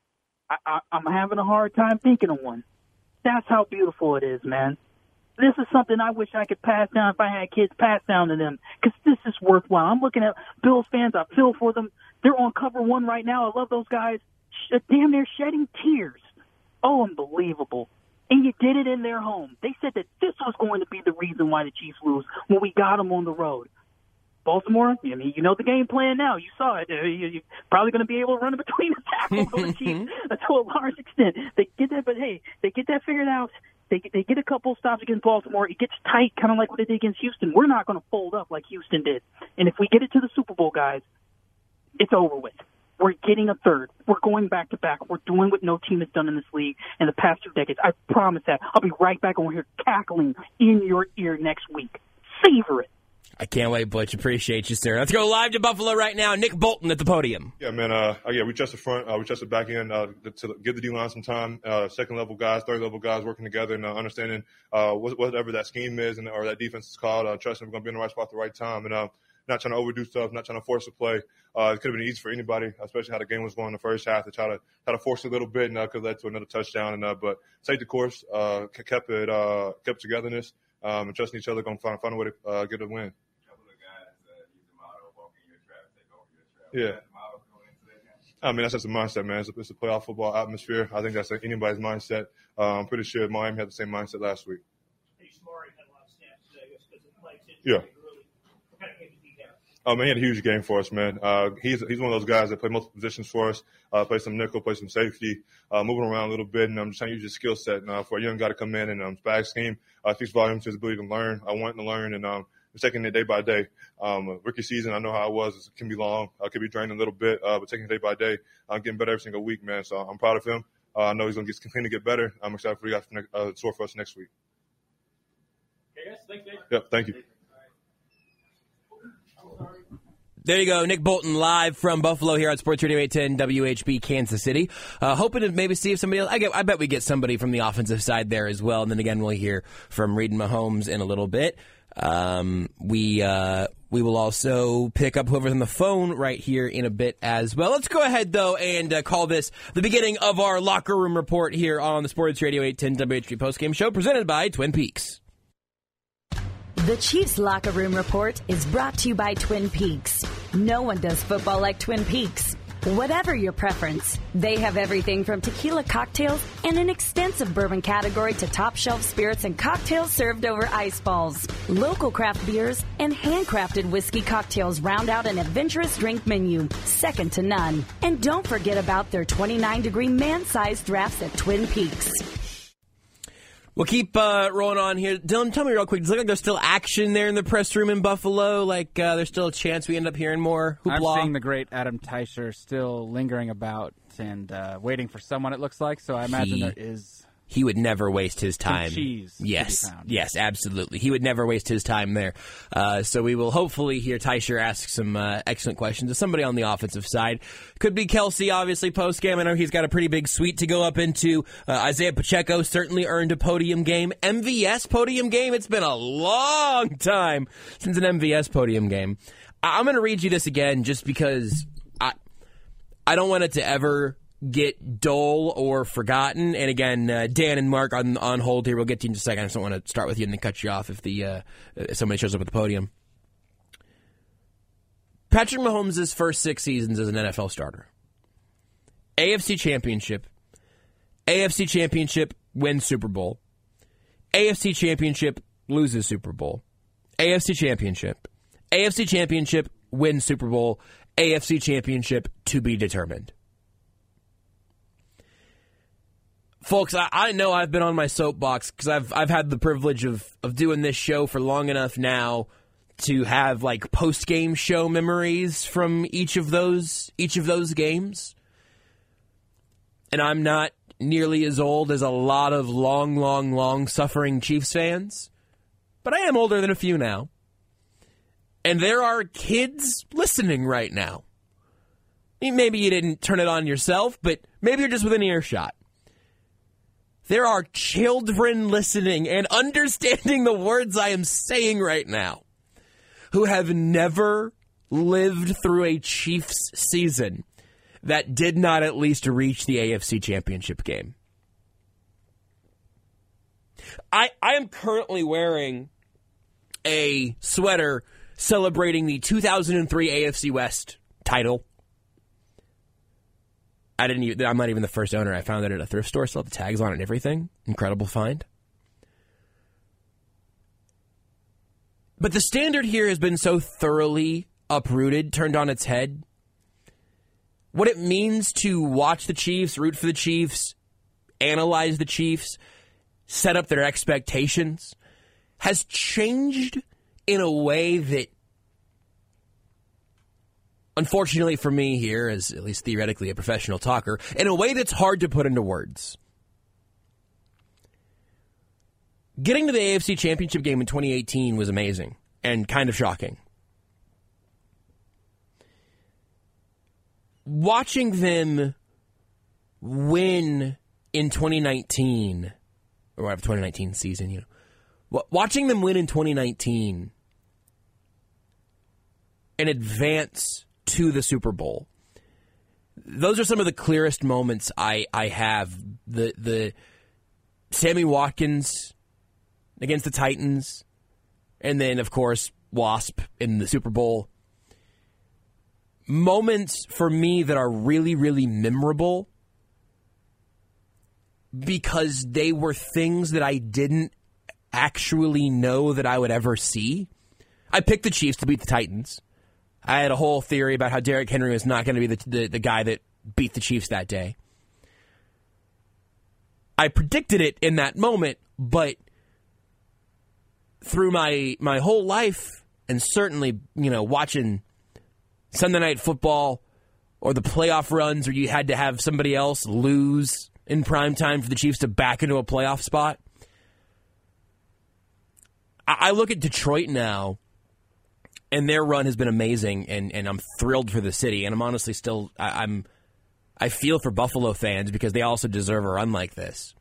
I, I'm having a hard time thinking of one. That's how beautiful it is, man. This is something I wish I could pass down if I had kids pass down to them because this is worthwhile. I'm looking at Bills fans. I feel for them. They're on cover one right now. I love those guys. Damn, they're shedding tears. Oh, unbelievable. And you did it in their home. They said that this was going to be the reason why the Chiefs lose when we got them on the road. Baltimore, I mean, you know the game plan now. You saw it. Uh, you- You're probably going to be able to run between the tackles on the Chiefs uh, to a large extent. They get that, but hey, they get that figured out. They get, they get a couple stops against Baltimore. It gets tight, kind of like what they did against Houston. We're not going to fold up like Houston did. And if we get it to the Super Bowl, guys, it's over with. We're getting a third. We're going back to back. We're doing what no team has done in this league in the past two decades. I promise that. I'll be right back over here cackling in your ear next week. Savor it. I can't wait, Butch. Appreciate you, sir. Let's go live to Buffalo right now. Nick Bolton at the podium. Yeah, man. Uh, yeah, we just the front, uh, we just the back end uh, to give the D line some time. Uh, second level guys, third level guys working together and uh, understanding uh, whatever that scheme is and or that defense is called. Uh, trusting we're going to be in the right spot at the right time and uh, not trying to overdo stuff, not trying to force a play. Uh, it could have been easy for anybody, especially how the game was going in the first half, to try to try to force a little bit and uh, could led to another touchdown. And uh, but take the course, uh, kept it, uh, kept togetherness, um, and trusting each other. Going to find find a way to uh, get a win. Yeah. I mean, that's just a mindset, man. It's a, it's a playoff football atmosphere. I think that's anybody's mindset. Uh, I'm pretty sure Miami had the same mindset last week. Yeah. Oh man, he had a huge game for us, man. Uh, he's he's one of those guys that play multiple positions for us. Uh, play some nickel, play some safety, uh, moving around a little bit, and I'm just trying to use his skill set. And uh, for a young guy to come in and um, bag scheme, uh, speaks volumes to his ability to learn. I want to learn, and um, we're taking it day by day. Um, rookie season, I know how it was. It can be long, uh, can be draining a little bit, uh, but taking it day by day, I'm getting better every single week, man. So I'm proud of him. Uh, I know he's going to continue to get better. I'm excited for you guys got for next, uh, in for us next week. Yep, thank you. There you go, Nick Bolton live from Buffalo here on Sports Radio 810 WHB Kansas City. Uh, hoping to maybe see if somebody else. I, get, I bet we get somebody from the offensive side there as well. And then again, we'll hear from Reid Mahomes in a little bit. Um, we uh, we will also pick up whoever's on the phone right here in a bit as well. Let's go ahead though and uh, call this the beginning of our locker room report here on the Sports Radio 810 WHB postgame show presented by Twin Peaks. The Chiefs Locker Room Report is brought to you by Twin Peaks. No one does football like Twin Peaks. Whatever your preference, they have everything from tequila cocktails and an extensive bourbon category to top shelf spirits and cocktails served over ice balls. Local craft beers and handcrafted whiskey cocktails round out an adventurous drink menu, second to none. And don't forget about their 29 degree man sized drafts at Twin Peaks. We'll keep uh, rolling on here. Dylan, tell me real quick. Does it look like there's still action there in the press room in Buffalo? Like uh, there's still a chance we end up hearing more hoopla? I'm seeing the great Adam Teicher still lingering about and uh, waiting for someone. It looks like so. I imagine He- there is. He would never waste his Some time. cheese yes, yes, absolutely. He would never waste his time there. Uh, so we will hopefully hear Teicher ask some uh, excellent questions to somebody on the offensive side. Could be Kelce, obviously post game. I know he's got a pretty big suite to go up into. Uh, Isaiah Pacheco certainly earned a podium game, MVS podium game. It's been a long time since an MVS podium game. I- I'm going to read you this again just because I I don't want it to ever get dull or forgotten. And again, uh, Dan and Mark on on hold here. We'll get to you in just a second. I just don't want to start with you and then cut you off if the uh, if somebody shows up at the podium. Patrick Mahomes' first six seasons as an NFL starter. AFC Championship, AFC Championship wins Super Bowl, AFC Championship loses Super Bowl, AFC Championship, AFC Championship wins Super Bowl, AFC Championship to be determined. Folks, I, I know I've been on my soapbox because I've I've had the privilege of of doing this show for long enough now to have like post game show memories from each of those each of those games. And I'm not nearly as old as a lot of long, long, long suffering Chiefs fans, but I am older than a few now. And there are kids listening right now. Maybe you didn't turn it on yourself, but maybe you're just within earshot. There are children listening and understanding the words I am saying right now who have never lived through a Chiefs season that did not at least reach the AFC Championship game. I I am currently wearing a sweater celebrating the 2003 AFC West title. I didn't. Even, I'm not even the first owner. I found that at a thrift store. Still have the tags on it and everything. Incredible find. But the standard here has been so thoroughly uprooted, turned on its head. What it means to watch the Chiefs, root for the Chiefs, analyze the Chiefs, set up their expectations, has changed in a way that unfortunately for me here, as at least theoretically a professional talker, in a way that's hard to put into words. Getting to the AFC Championship game in 2018 was amazing and kind of shocking. Watching them win in 2019, or whatever 2019 season, you know, watching them win in 2019 and advance to the Super Bowl. Those are some of the clearest moments I, I have. The the Sammy Watkins against the Titans, and then of course Wasp in the Super Bowl. Moments for me that are really, really memorable because they were things that I didn't actually know that I would ever see. I picked the Chiefs to beat the Titans. I had a whole theory about how Derrick Henry was not going to be the, the, the guy that beat the Chiefs that day. I predicted it in that moment, but through my my whole life, and certainly you know watching Sunday night football or the playoff runs where you had to have somebody else lose in prime time for the Chiefs to back into a playoff spot. I, I look at Detroit now and their run has been amazing, and, and I'm thrilled for the city. And I'm honestly still I, I'm I feel for Buffalo fans because they also deserve a run like this.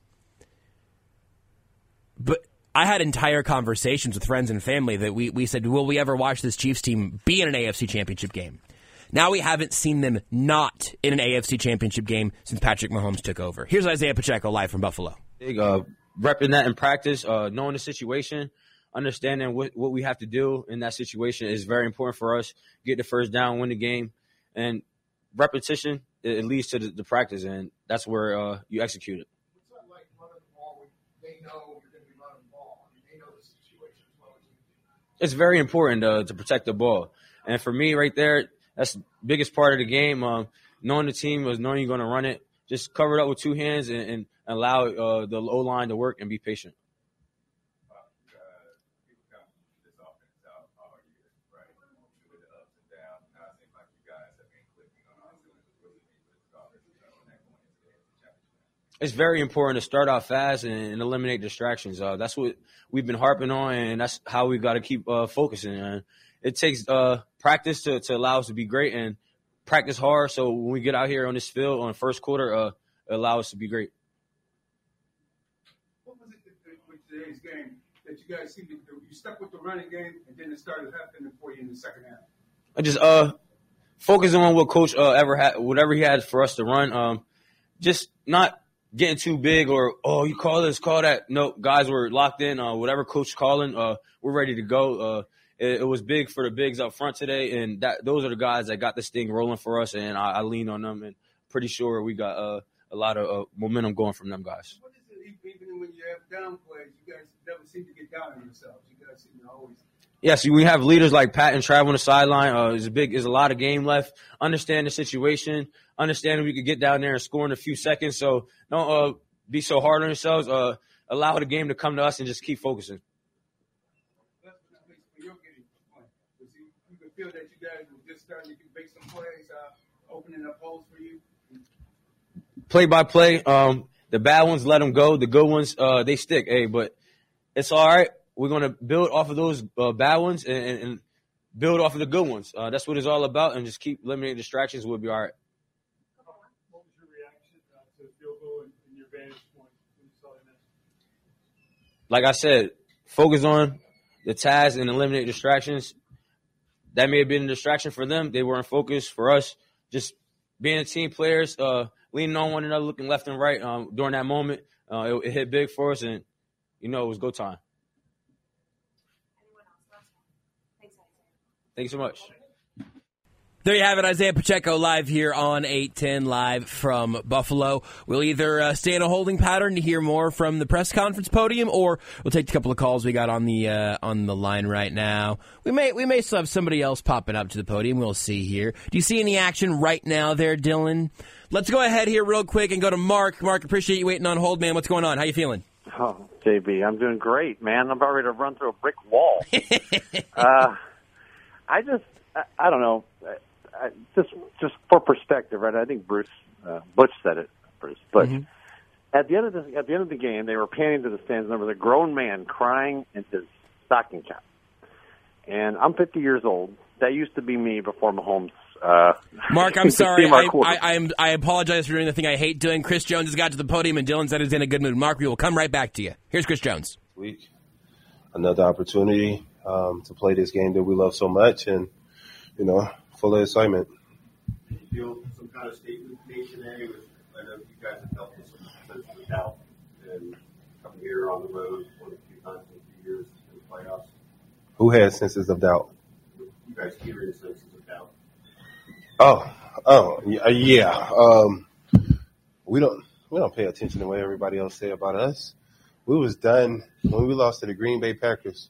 But I had entire conversations with friends and family that we, we said, will we ever watch this Chiefs team be in an AFC championship game? Now we haven't seen them not in an AFC championship game since Patrick Mahomes took over. Here's Isaiah Pacheco live from Buffalo. Big, uh, repping that in practice, uh, knowing the situation. Understanding what, what we have to do in that situation is very important for us. Get the first down, win the game, and repetition it, it leads to the, the, practice, and that's where uh, you execute it. It's very important uh, to protect the ball, and for me, right there, that's the biggest part of the game. Um, knowing the team was knowing you're going to run it, just cover it up with two hands and, and allow uh, the O line to work and be patient. It's very important to start off fast and, and eliminate distractions. Uh, that's what we've been harping on, and that's how we got to keep uh, focusing. And it takes uh, practice to, to allow us to be great and practice hard. So when we get out here on this field on the first quarter, uh, allow us to be great. What was it with today's game that you guys seemed to do? You stuck with the running game, and then it started happening for you in the second half. I just uh focusing on what coach uh, ever had, whatever he had for us to run. Um, just not getting too big or oh you call this call that no guys were locked in uh, whatever coach calling uh, we're ready to go uh, it, it, was big for the bigs up front today and that those are the guys that got this thing rolling for us and I, I lean on them and pretty sure we got uh, a lot of uh, momentum going from them guys. Even when you have down plays, you guys never seem to get down on yourselves. You guys seem to always Yes, we have leaders like Pat and Trav on the sideline. Uh, there's a big, there's a lot of game left. Understand the situation. Understand we could get down there and score in a few seconds. So don't uh, be so hard on yourselves. Uh, allow the game to come to us and just keep focusing. Feel that you guys were just starting to make some plays, uh, opening up holes for you. Play by play. Um, the bad ones, let them go. The good ones, uh, they stick. Hey, but it's all right we're going to build off of those uh, bad ones and, and, and, build off of the good ones. Uh, that's what it's all about, and just keep eliminating distractions. We'll be all right. What was your reaction uh, to the field goal and, and your vantage point when you saw that? Like I said, focus on the task and eliminate distractions. That may have been a distraction for them. They weren't focused. For us, just being a team players, uh, leaning on one another, looking left and right um, during that moment. Uh, it, it hit big for us, and you know it was go time. Thank you so much. There you have it, Isaiah Pacheco live here on 810 live from Buffalo. We'll either uh, stay in a holding pattern to hear more from the press conference podium, or we'll take a couple of calls we got on the uh, on the line right now. We may we may still have somebody else popping up to the podium. We'll see here. Do you see any action right now there, Dylan? Let's go ahead here real quick and go to Mark. Mark, appreciate you waiting on hold, man. What's going on? How you feeling? Oh, JB, I'm doing great, man. I'm about ready to run through a brick wall. uh, I just, I, I don't know. I, I, just, just for perspective, right? I think Bruce uh, Butch said it, Bruce. But mm-hmm. at the end of the at the end of the game, they were panning to the stands, and there was a grown man crying in his stocking cap. And I'm 50 years old. That used to be me before Mahomes. Uh, Mark, I'm sorry. I, I, I, am, I apologize for doing the thing I hate doing. Chris Jones has got to the podium, and Dylan said he's in a good mood. Mark, we will come right back to you. Here's Chris Jones. Week, another opportunity um, to play this game that we love so much, and you know, full of excitement. Did you feel some kind of statement made today? With, I know you guys have with some sense of doubt and coming here on the road one or two times in a few years in the playoffs. Who has senses of doubt? You guys hearing senses of doubt? Oh, oh, yeah. Um, we don't we don't pay attention to what everybody else say about us. We was done when we lost to the Green Bay Packers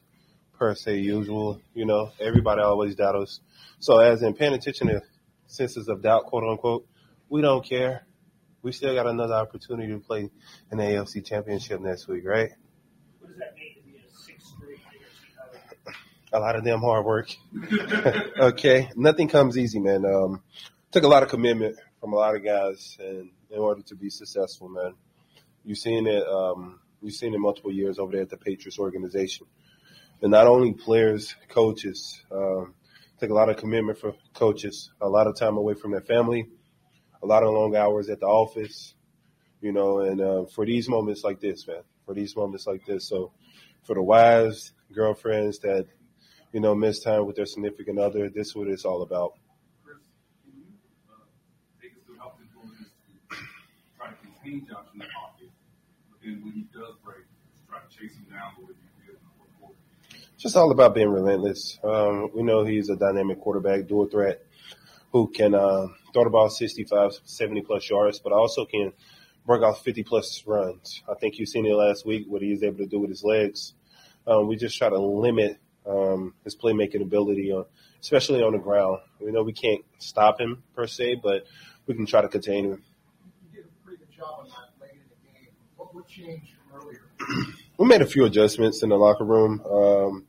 per se usual. You know, everybody always doubt us. So as in paying attention to senses of doubt, quote unquote, we don't care. We still got another opportunity to play in the AFC Championship next week, right? What does that mean to be a six straight A lot of damn hard work. okay, nothing comes easy, man. Um, took a lot of commitment from a lot of guys, and in order to be successful, man, you've seen it. Um, you've seen it multiple years over there at the Patriots organization and not only players, coaches. Um, take a lot of commitment for coaches, a lot of time away from their family, a lot of long hours at the office, you know, and uh, for these moments like this, man, for these moments like this. So for the wives, girlfriends that, you know, miss time with their significant other, this is what it's all about. Uh, Josh in the pocket, but then when he does break, try to chase him down the way you did in the fourth quarter? Just all about being relentless. Um, we know he's a dynamic quarterback, dual threat, who can uh, throw the ball 65, 70 plus yards, but also can break off 50 plus runs. I think you've seen it last week, what he is able to do with his legs. Um, we just try to limit um, his playmaking ability, on, especially on the ground. We know we can't stop him per se, but we can try to contain him. You did a pretty good job on that late in the game. What would change from earlier? we made a few adjustments in the locker room um,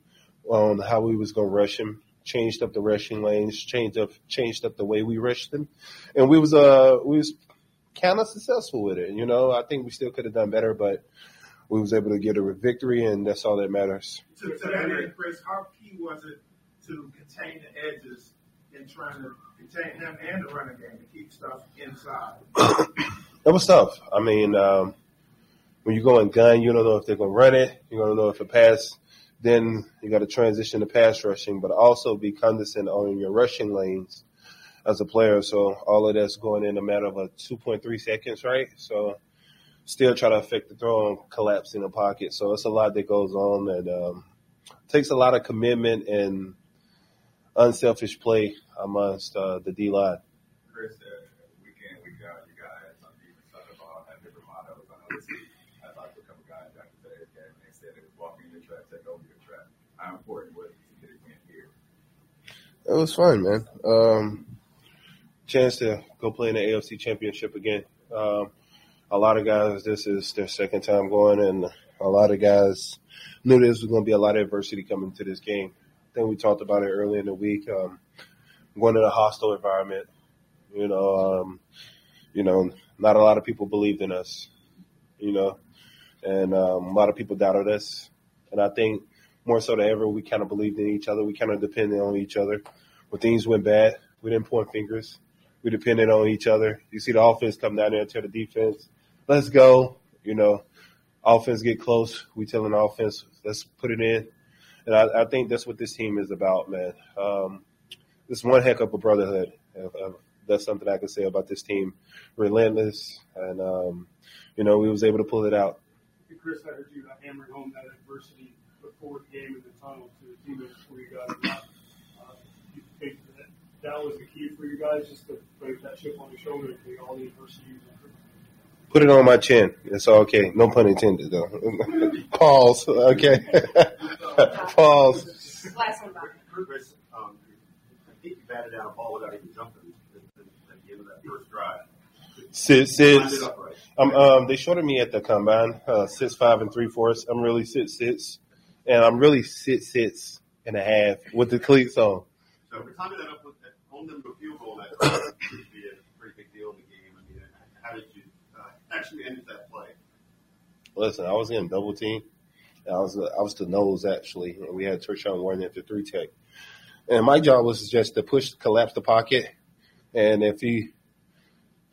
on how we was going to rush him. Changed up the rushing lanes, changed up changed up the way we rushed him, and we was uh we was kind of successful with it. You know, I think we still could have done better, but we was able to get a victory, and that's all that matters. To, to that end, Chris, how key was it to contain the edges in trying to contain him and the running game to keep stuff inside? That was tough. I mean, um, when you go in gun, you don't know if they're going to run it. You don't know if it pass. Then you got to transition to pass rushing, but also be condescending on your rushing lanes as a player. So all of that's going in a matter of a 2.3 seconds, right? So still try to affect the throw and collapse in the pocket. So it's a lot that goes on and um, takes a lot of commitment and unselfish play amongst uh, the D line. Chris, uh, you guys on defense side of the have different mottos week, I talked to a couple guys after today's game, and they said it was walking your track, take over your track. How important was it to get a win here? It was fun, man. Um, chance to go play in the AFC Championship again. Um, a lot of guys, this is their second time going, and a lot of guys knew this was going to be a lot of adversity coming to this game. I think we talked about it earlier in the week. Um, going in a hostile environment, you know, um, you know, not a lot of people believed in us, you know, and um, a lot of people doubted us. And I think more so than ever, we kind of believed in each other. We kind of depended on each other. When things went bad, we didn't point fingers. We depended on each other. You see the offense come down there and tell the defense, let's go. You know, offense get close. We telling the offense, let's put it in. And I, I think that's what this team is about, man. Um, it's one heck of a brotherhood. Uh, uh, That's something I can say about this team. Relentless, and um, you know we was able to pull it out. Chris, I heard you hammering home that adversity before the game in the tunnel to the teammates before you guys left. Uh, you think that that was the key for you guys, just to break that chip on your shoulder and take all the adversity you went? Put it on my chin. It's all okay. No pun intended, though. Pause. Okay. Pause. Last one, Chris, um, I think you batted down a ball without even jumping at, at, at the end of that first drive. Sit, Lined sits. it up right. Um, um, they shorted me at the combine, uh, six five and three fourths. I'm really sit sits, and I'm really sit sits and a half with the cleats on. So for timing that up with that, holding them a field goal, that would be a pretty big deal in the game. I mean, how did you uh, actually end that play? Listen, I was in double team. I was I was the nose actually, and we had Tershawn Wharton at the three tech. And my job was just to push, collapse the pocket, and if he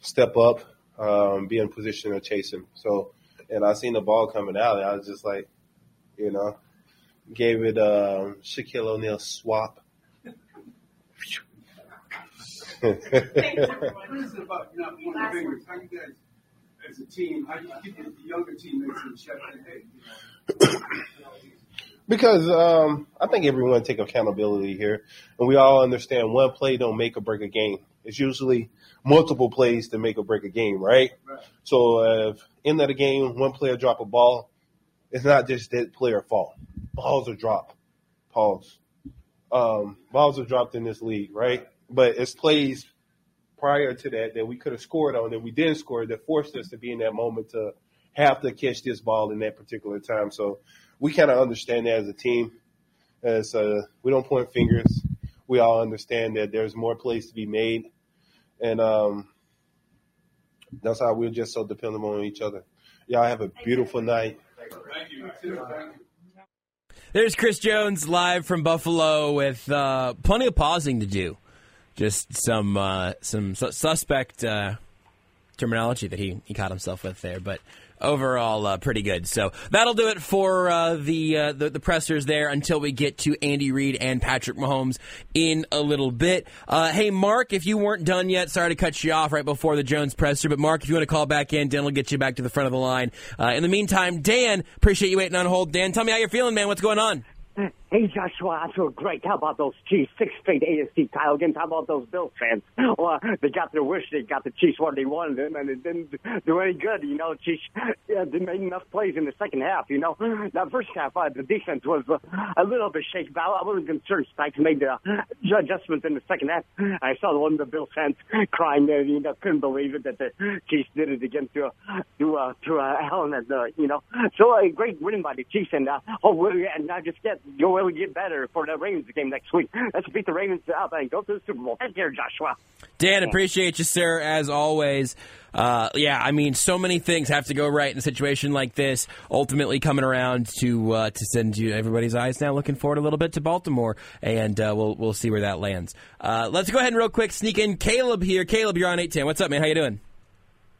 step up, um, be in position to chase him. So, and I seen the ball coming out, and I was just like, you know, gave it um, Shaquille O'Neal swap. What is it about not pointing fingers? How you guys, as a team, how do you keep the younger teammates in check? And, hey, Because um, I think everyone take accountability here, and we all understand one play don't make or break a game. It's usually multiple plays to make or break a game, right? So if end of the game, one player drop a ball, it's not just that player fault. Balls are dropped. Pause. Um, balls are dropped in this league, right? But it's plays prior to that that we could have scored on that we didn't score that forced us to be in that moment to have to catch this ball in that particular time. So we kind of understand that as a team. As uh, we don't point fingers, we all understand that there's more plays to be made, and um, that's how we're just so dependent on each other. Y'all have a beautiful night. Thank you. Thank you. There's Chris Jones live from Buffalo with uh, plenty of pausing to do. Just some uh, some su- suspect uh, terminology that he, he caught himself with there, but overall uh, pretty good. So that'll do it for uh, the, uh, the the pressers there until we get to Andy Reid and Patrick Mahomes in a little bit. Uh, hey, Mark, if you weren't done yet, sorry to cut you off right before the Jones presser, but Mark, if you want to call back in, Dan will get you back to the front of the line. Uh, in the meantime, Dan, appreciate you waiting on hold. Dan, tell me how you're feeling, man. What's going on? Hey, Joshua, I feel great. How about those Chiefs? Six straight AFC title games. How about those Bills fans? Well, they got their wish. They got the Chiefs what they wanted them, and it didn't do any good. You know, Chiefs yeah, didn't make enough plays in the second half. You know, that first half, uh, the defense was uh, a little bit shaky. But I wasn't concerned. Spags made the uh, adjustments in the second half. I saw one of the Bills fans crying there. You know, couldn't believe it that the Chiefs did it again to uh, to uh, to uh, Allen. And, uh, you know, so a great winning by the Chiefs, and uh, hopefully, and I just get go will get better for the Ravens game next week. Let's beat the Ravens out and go to the Super Bowl. Thank you, Joshua. Dan, appreciate you, sir, as always. Uh, yeah, I mean, so many things have to go right in a situation like this. Ultimately, coming around to uh, to send you everybody's eyes now. Looking forward a little bit to Baltimore, and uh, we'll we'll see where that lands. Uh, let's go ahead and real quick sneak in Caleb here. Caleb, you're on eight ten. What's up, man? How you doing?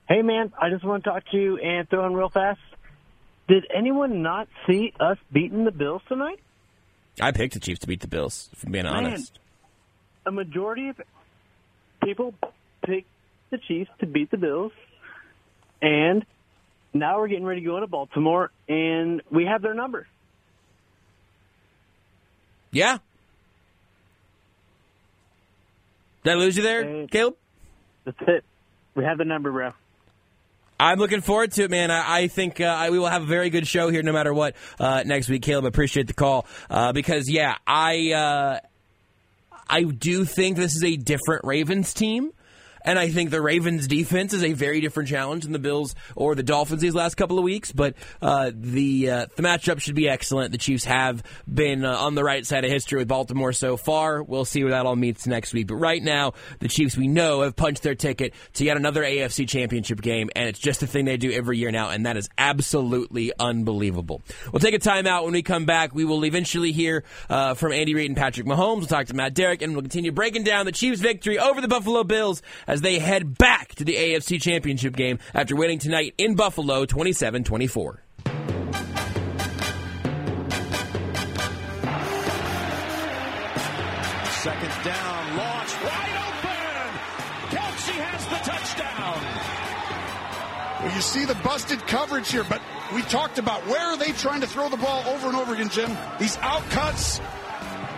Hey, man, I just want to talk to you and throw in real fast. Did anyone not see us beating the Bills tonight? I picked the Chiefs to beat the Bills. If I'm being Man, honest. a majority of people picked the Chiefs to beat the Bills, and now we're getting ready to go into Baltimore, and we have their number. Yeah. Did I lose you there, Caleb? That's it. We have the number, bro. I'm looking forward to it, man. I, I think uh, I, we will have a very good show here, no matter what, uh, next week. Caleb, appreciate the call uh, because, yeah, I uh, I do think this is a different Ravens team. And I think the Ravens defense is a very different challenge than the Bills or the Dolphins these last couple of weeks. But uh, the uh, the matchup should be excellent. The Chiefs have been uh, on the right side of history with Baltimore so far. We'll see where that all meets next week. But right now, the Chiefs we know have punched their ticket to yet another AFC Championship game, and it's just the thing they do every year now, and that is absolutely unbelievable. We'll take a timeout when we come back. We will eventually hear uh, from Andy Reid and Patrick Mahomes. We'll talk to Matt Derrick, and we'll continue breaking down the Chiefs' victory over the Buffalo Bills as they head back to the AFC Championship game after winning tonight in Buffalo 27 24. Second down, launch wide open. Kelce has the touchdown. Well, you see the busted coverage here, but we talked about where are they trying to throw the ball over and over again, Jim? These out cuts.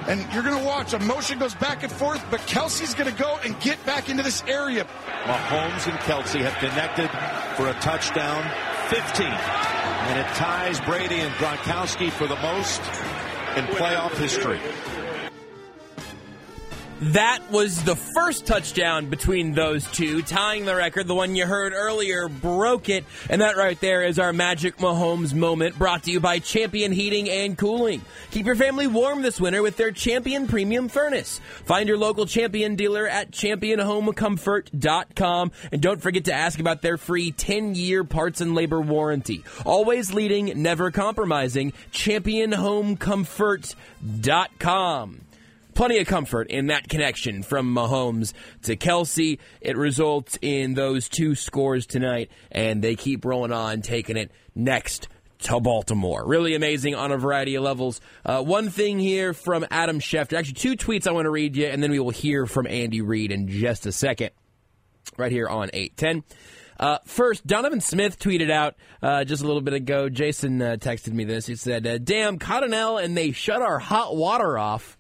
And you're going to watch a motion goes back and forth, but Kelce's going to go and get back into this area. Mahomes and Kelce have connected for a touchdown 15. And it ties Brady and Gronkowski for the most in playoff history. That was the first touchdown between those two, tying the record. The one you heard earlier broke it. And that right there is our Magic Mahomes moment brought to you by Champion Heating and Cooling. Keep your family warm this winter with their Champion Premium Furnace. Find your local Champion dealer at championhomecomfort.com. And don't forget to ask about their free 10 year parts and labor warranty. Always leading, never compromising. ChampionHomeComfort.com. Plenty of comfort in that connection from Mahomes to Kelce. It results in those two scores tonight, and they keep rolling on, taking it next to Baltimore. Really amazing on a variety of levels. Uh, one thing here from Adam Schefter, actually, two tweets I want to read you, and then we will hear from Andy Reid in just a second, right here on 810. Uh, first, Donovan Smith tweeted out uh, just a little bit ago. Jason uh, texted me this. He said, uh, Damn, Cottonelle and they shut our hot water off.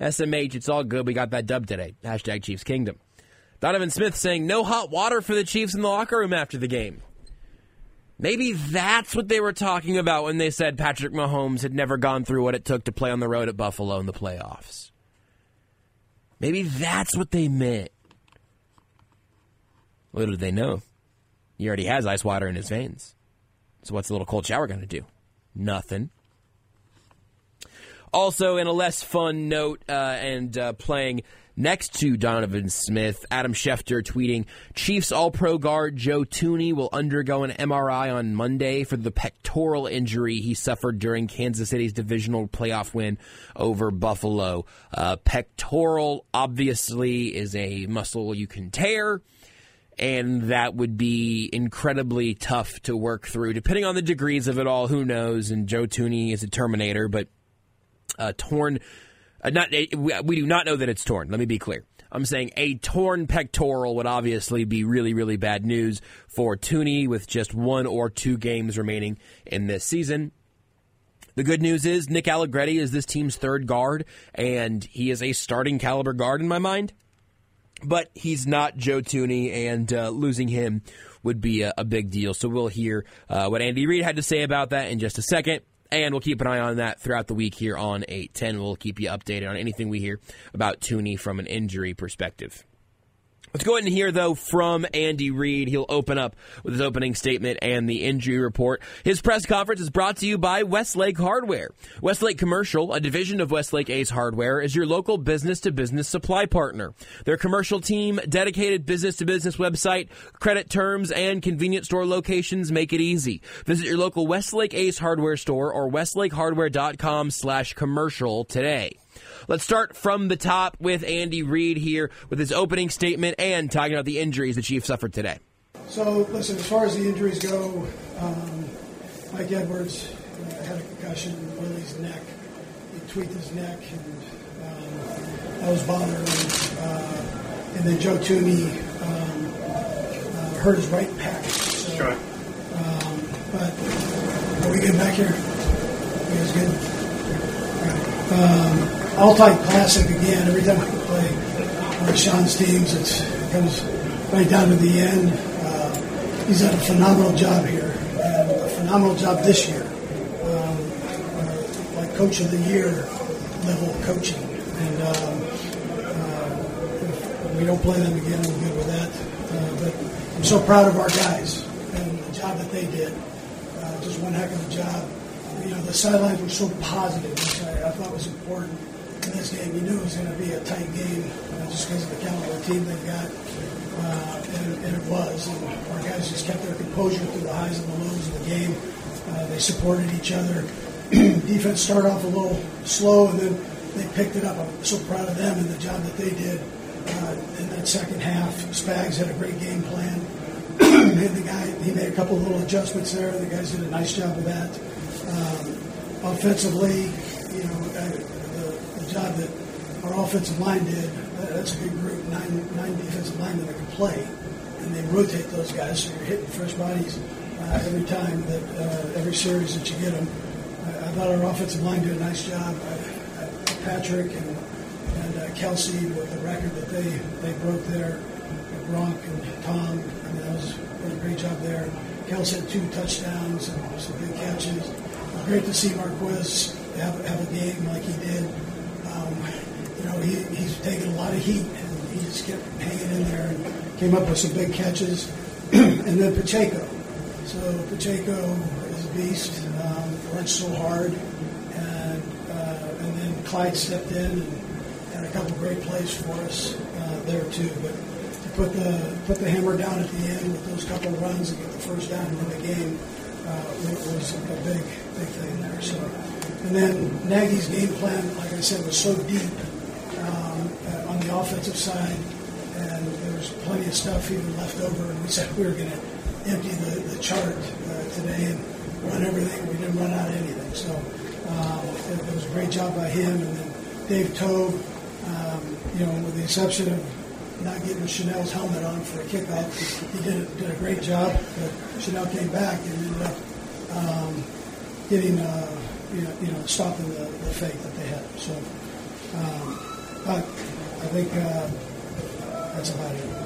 SMH, it's all good. We got that dub today. Hashtag Chiefs Kingdom. Donovan Smith saying no hot water for the Chiefs in the locker room after the game. Maybe that's what they were talking about when they said Patrick Mahomes had never gone through what it took to play on the road at Buffalo in the playoffs. Maybe that's what they meant. Little did they know. He already has ice water in his veins. So what's a little cold shower going to do? Nothing. Also, in a less fun note, uh, and uh, playing next to Donovan Smith, Adam Schefter tweeting Chiefs All Pro guard Joe Thuney will undergo an MRI on Monday for the pectoral injury he suffered during Kansas City's divisional playoff win over Buffalo. Uh, pectoral, obviously, is a muscle you can tear and that would be incredibly tough to work through. Depending on the degrees of it all, who knows? And Joe Thuney is a Terminator, but uh, torn. Uh, not we, we do not know that it's torn. Let me be clear. I'm saying a torn pectoral would obviously be really, really bad news for Thuney with just one or two games remaining in this season. The good news is Nick Allegretti is this team's third guard, and he is a starting caliber guard in my mind. But he's not Joe Thuney, and uh, losing him would be a, a, big deal. So we'll hear uh, what Andy Reid had to say about that in just a second. And we'll keep an eye on that throughout the week here on 810. We'll keep you updated on anything we hear about Thuney from an injury perspective. Let's go ahead and hear, though, from Andy Reid. He'll open up with his opening statement and the injury report. His press conference is brought to you by Westlake Hardware. Westlake Commercial, a division of Westlake Ace Hardware, is your local business to business supply partner. Their commercial team, dedicated business to business website, credit terms, and convenience store locations make it easy. Visit your local Westlake Ace Hardware store or westlakehardware.com slash commercial today. Let's start from the top with Andy Reid here with his opening statement and talking about the injuries the Chiefs suffered today. So, listen, as far as the injuries go, um, Mike Edwards uh, had a concussion in Willie's neck. He tweaked his neck, and um, that was bothering. Uh, and then Joe Thuney um, uh, hurt his right pec. So, um, but are we getting back here? You guys good? Um, all-time classic again. Every time I play on Sean's teams, it comes right down to the end. Uh, he's done a phenomenal job here, and a phenomenal job this year. Um, uh, like coach of the year level coaching, and um, uh, we don't play them again, we're good with that. Uh, but I'm so proud of our guys and the job that they did. Uh, just one heck of a job you know, the sidelines were so positive, which I, I thought was important in this game. You knew it was going to be a tight game uh, just because of the caliber of team they've got, uh, and, and, it was. And our guys just kept their composure through the highs and the lows of the game. Uh, they supported each other. Defense started off a little slow, and then they picked it up. I'm so proud of them and the job that they did uh, in that second half. Spags had a great game plan. the guy, he made a couple little adjustments there. The guys did a nice job of that. Um, offensively, you know, uh, job that our offensive line did, that's a good group, nine, nine defensive linemen that can play, and they rotate those guys, so you're hitting fresh bodies uh, every time that, uh, every series that you get them. I, I thought our offensive line did a nice job. I, Patrick and, and uh, Kelce with the record that they, they broke there, Gronk and Tom, I mean, that was a great job there. Kelce had two touchdowns and some big catches great to see Marquez have, have a game like he did. Know, he, he's taken a lot of heat, and he just kept hanging in there and came up with some big catches. and then Pacheco. So Pacheco is a beast, um, runs so hard. And, uh, and then Clyde stepped in and had a couple great plays for us uh, there, too. But to put the, put the hammer down at the end with those couple runs and get the first down and win the game – uh, was a big, big thing there. So, and then Nagy's game plan, like I said, was so deep um, uh, on the offensive side, and there was plenty of stuff even left over. And we said we were going to empty the, the chart uh, today and run everything. We didn't run out of anything. So um, it, it, was a great job by him. And then Dave Toub, um, you know, with the exception of not getting Chenal's helmet on for a kickoff. He did a, did a great job, but Chenal came back and ended up um, getting, uh, you, know, you know, stopping the, the fake that they had. So, um, but I think uh, that's about it.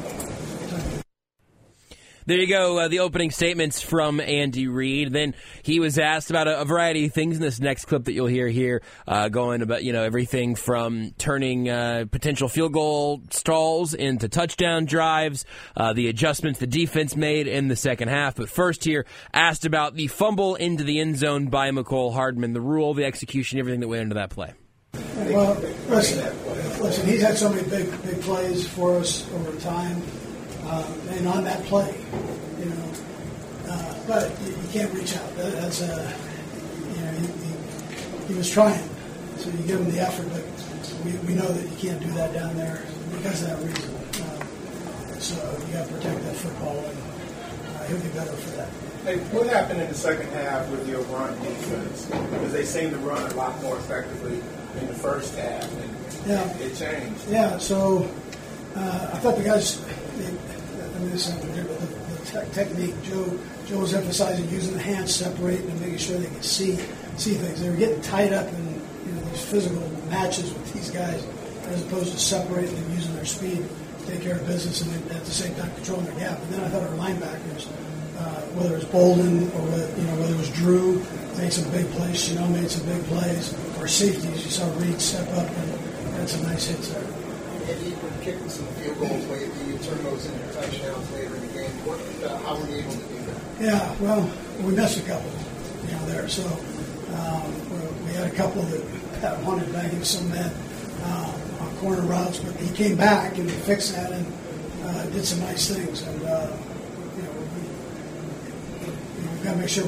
There you go. Uh, the opening statements from Andy Reid. Then he was asked about a, a, variety of things in this next clip that you'll hear here, uh, going about you know everything from turning uh, potential field goal stalls into touchdown drives, uh, the adjustments the defense made in the second half. But first, here asked about the fumble into the end zone by Mecole Hardman, the rule, the execution, everything that went into that play. Well, listen, listen. He's had so many big, big plays for us over time uh, and on that play, you know. Uh, but you, you, can't reach out. That, that's a, you know, he, he, he, was trying, so you give him the effort, but we, we know that you can't do that down there because of that reason. Uh, so you got to protect that football, and uh, he'll be better for that. Hey, what happened in the second half with your run defense? Because they seemed to run a lot more effectively in the first half, and yeah. it, it changed. Yeah, so uh, I thought the guys, they, I mean, this is the, the te- technique. Joe Joe was emphasizing using the hands, separating, and making sure they could see see things. They were getting tied up in you know these physical matches with these guys, as opposed to separating them using their speed to take care of business and at the same time controlling their gap. And then I thought our linebackers, uh, whether it was Bolton or whether, you know whether it was Drue, made some big plays. You know, made some big plays. Our safeties, you saw Reid step up and had some nice hits there. And you were kicking some field goals late. You turned those into touchdowns later in the game. What, uh, how were you able to do that? Yeah, well, we missed a couple, you know, there. So um, we- we had a couple that had wanted back some men um, on corner routes, but he came back and fixed that and uh, did some nice things. And uh, you know, we, you know, we got to make sure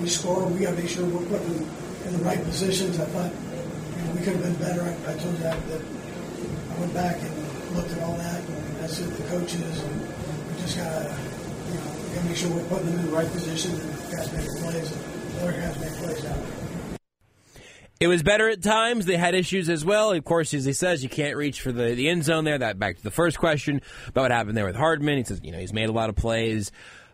we, score. We got to make sure we're putting them in the right positions. I thought you know, we could have been better. I, I told you that, I went back and looked at all that, and that's said the coaches, and we just got to you know, got to make sure we're putting them in the right position and guys making plays, and the other guys make plays out there. It was better at times. They had issues as well. Of course, as he says, you can't reach for the, the end zone there. That back to the first question about what happened there with Hardman. He says, you know, he's made a lot of plays.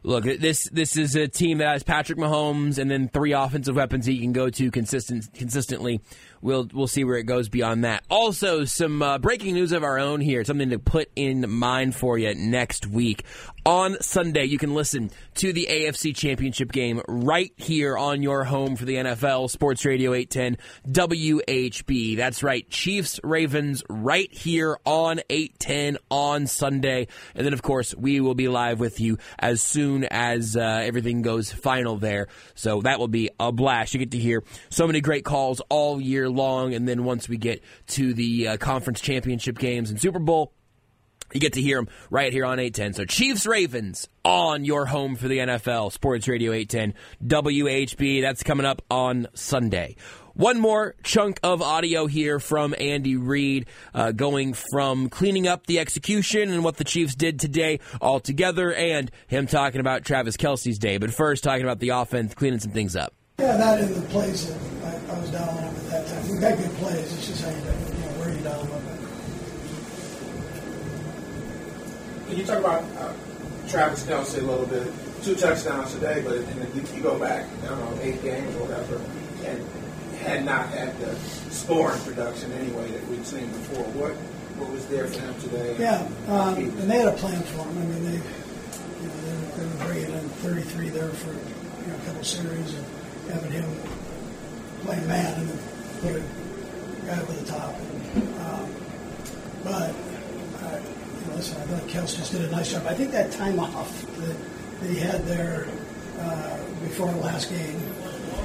Look, this this is a team that has Patrick Mahomes and then three offensive weapons he can go to consistent consistently. We'll we'll see where it goes beyond that. Also, some uh, breaking news of our own here. Something to put in mind for you next week. On Sunday, you can listen to the AFC Championship game right here on your home for the NFL Sports Radio 810 WHB. That's right, Chiefs Ravens right here on 810 on Sunday. And then, of course, we will be live with you as soon as uh, everything goes final there. So that will be a blast. You get to hear so many great calls all year long. And then once we get to the uh, conference championship games and Super Bowl, you get to hear them right here on 810. So Chiefs Ravens on your home for the NFL, Sports Radio 810 WHB. That's coming up on Sunday. One more chunk of audio here from Andy Reid, uh, going from cleaning up the execution and what the Chiefs did today all together, and him talking about Travis Kelce's day. But first, talking about the offense, cleaning some things up. Yeah, that in the plays that I, I was down on at that time. We got good plays. It's just how you, you know, where you down a little bit. Can you talk about uh, Travis Kelce a little bit? Two touchdowns today, but the, you go back, I don't know, eight games or whatever, and had not had the scoring production anyway that we'd seen before. What what was there for him today? Yeah, um, and they had a plan for him. I mean, they, you know, they were, they were bringing in 33 there for you know, a couple series and having him play man and then put a guy over the top. And, um, but listen, I thought Kels just did a nice job. I think that time off that, he had there uh, before the last game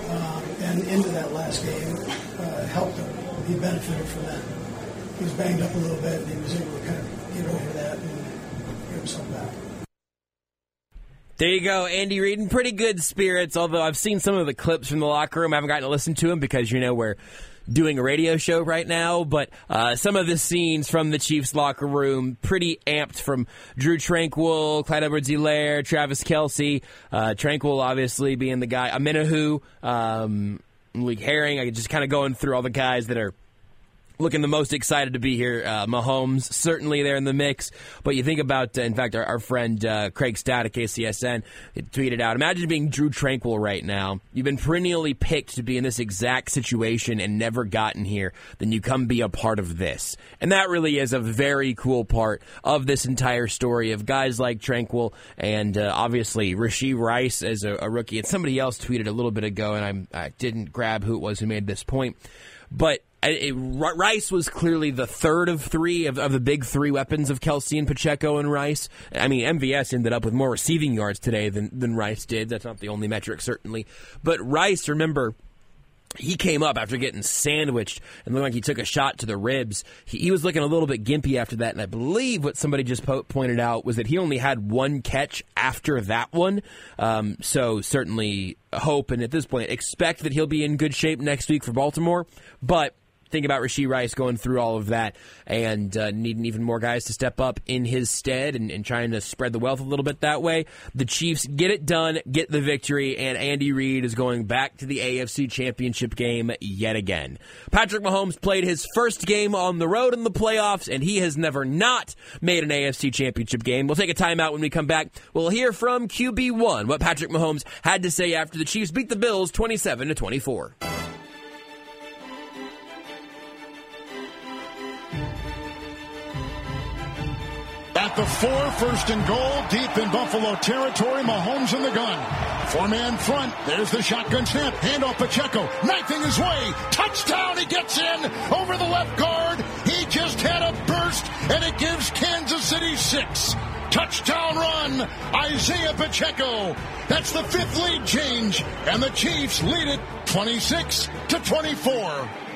um, and into that last game uh, helped him. He benefited from that. He was banged up a little bit, and he was able to kind of get over that and get himself back. There you go, Andy Reid in pretty good spirits. Although I've seen some of the clips from the locker room, I haven't gotten to listen to him because you know we're doing a radio show right now. But uh, some of the scenes from the Chiefs locker room pretty amped from Drue Tranquill, Clyde Edwards-Helaire, Travis Kelce. Uh, Tranquill obviously being the guy, Omenihu, um, Herring. I just kind of going through all the guys that are looking the most excited to be here. Uh, Mahomes certainly there in the mix, but you think about, uh, in fact, our, our friend uh, Craig Stout at KCSN tweeted out: Imagine being Drue Tranquill right now. You've been perennially picked to be in this exact situation and never gotten here. Then you come be a part of this, and that really is a very cool part of this entire story of guys like Tranquill and uh, obviously Rashee Rice as a, a rookie. And somebody else tweeted a little bit ago, and I'm, I didn't grab who it was who made this point, but it, Rice was clearly the third of three of, of, the big three weapons of Kelce and Pacheco and Rice. I mean, MVS ended up with more receiving yards today than, than Rice did. That's not the only metric, certainly. But Rice, remember, he came up after getting sandwiched and looked like he took a shot to the ribs. He, he was looking a little bit gimpy after that, and I believe what somebody just po- pointed out was that he only had one catch after that one. Um, so certainly hope and at this point expect that he'll be in good shape next week for Baltimore. But think about Rashee Rice going through all of that and uh, needing even more guys to step up in his stead and, and, trying to spread the wealth a little bit that way. The Chiefs get it done, get the victory, and Andy Reid is going back to the AFC Championship game yet again. Patrick Mahomes played his first game on the road in the playoffs, and he has never not made an AFC Championship game. We'll take a timeout when we come back. We'll hear from QB1 what Patrick Mahomes had to say after the Chiefs beat the Bills 27 to 24. Four, first and goal, deep in Buffalo territory. Mahomes in the gun. Four-man front. There's the shotgun snap. Handoff Pacheco. Knifing his way. Touchdown. He gets in over the left guard. He just had a burst, and it gives Kansas City six. Touchdown run. Isaiah Pacheco. That's the fifth lead change, and the Chiefs lead it 26 to 24.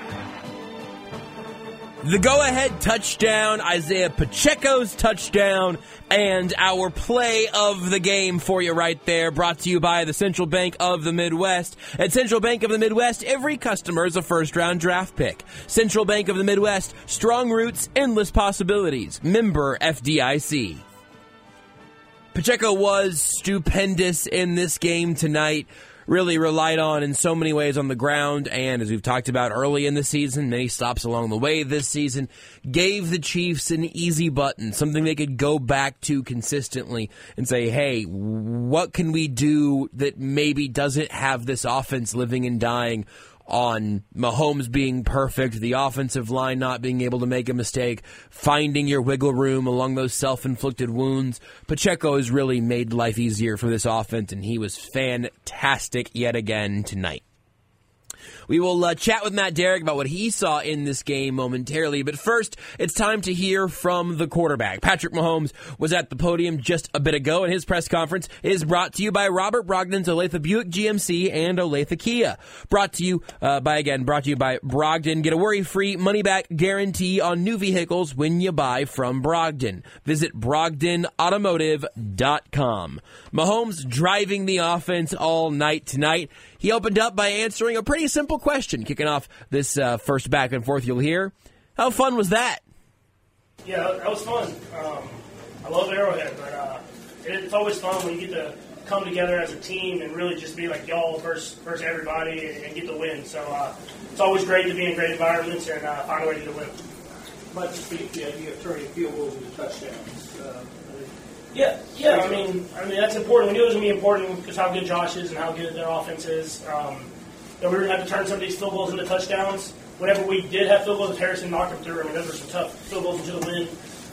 The go ahead touchdown, Isaiah Pacheco's touchdown, and our play of the game for you right there, brought to you by the Central Bank of the Midwest. At Central Bank of the Midwest, every customer is a first round draft pick. Central Bank of the Midwest, strong roots, endless possibilities. Member FDIC. Pacheco was stupendous in this game tonight really relied on in so many ways on the ground, and as we've talked about early in the season, many stops along the way this season, gave the Chiefs an easy button, something they could go back to consistently and say, hey, what can we do that maybe doesn't have this offense living and dying? On Mahomes being perfect, the offensive line not being able to make a mistake, finding your wiggle room along those self inflicted wounds. Pacheco has really made life easier for this offense, and he was fantastic yet again tonight. We will uh, chat with Matt Derrick about what he saw in this game momentarily. But first, it's time to hear from the quarterback. Patrick Mahomes was at the podium just a bit ago, and his press conference is brought to you by Robert Brogden's Olathe Buick GMC and Olathe Kia. Brought to you uh, by, again, brought to you by Brogden. Get a worry free money back guarantee on new vehicles when you buy from Brogden. Visit BrogdenAutomotive.com. Mahomes driving the offense all night tonight. He opened up by answering a pretty simple question, kicking off this uh, first back and forth you'll hear. How fun was that? Yeah, that was fun. Um, I love Arrowhead, but uh, it's always fun when you get to come together as a team and really just be like y'all versus, versus everybody and, and get the win. So uh, it's always great to be in great environments and uh, find a way to get a win. Might just be the idea of turning field goals into touchdowns. Yeah, yeah. I mean, I mean that's important. We knew it was going to be important because how good Josh is and how good their offense is. Um, that we were going to have to turn some of these field goals into touchdowns. Whenever we did have field goals, Harrison knocked them through. I mean, those were some tough field goals into the win.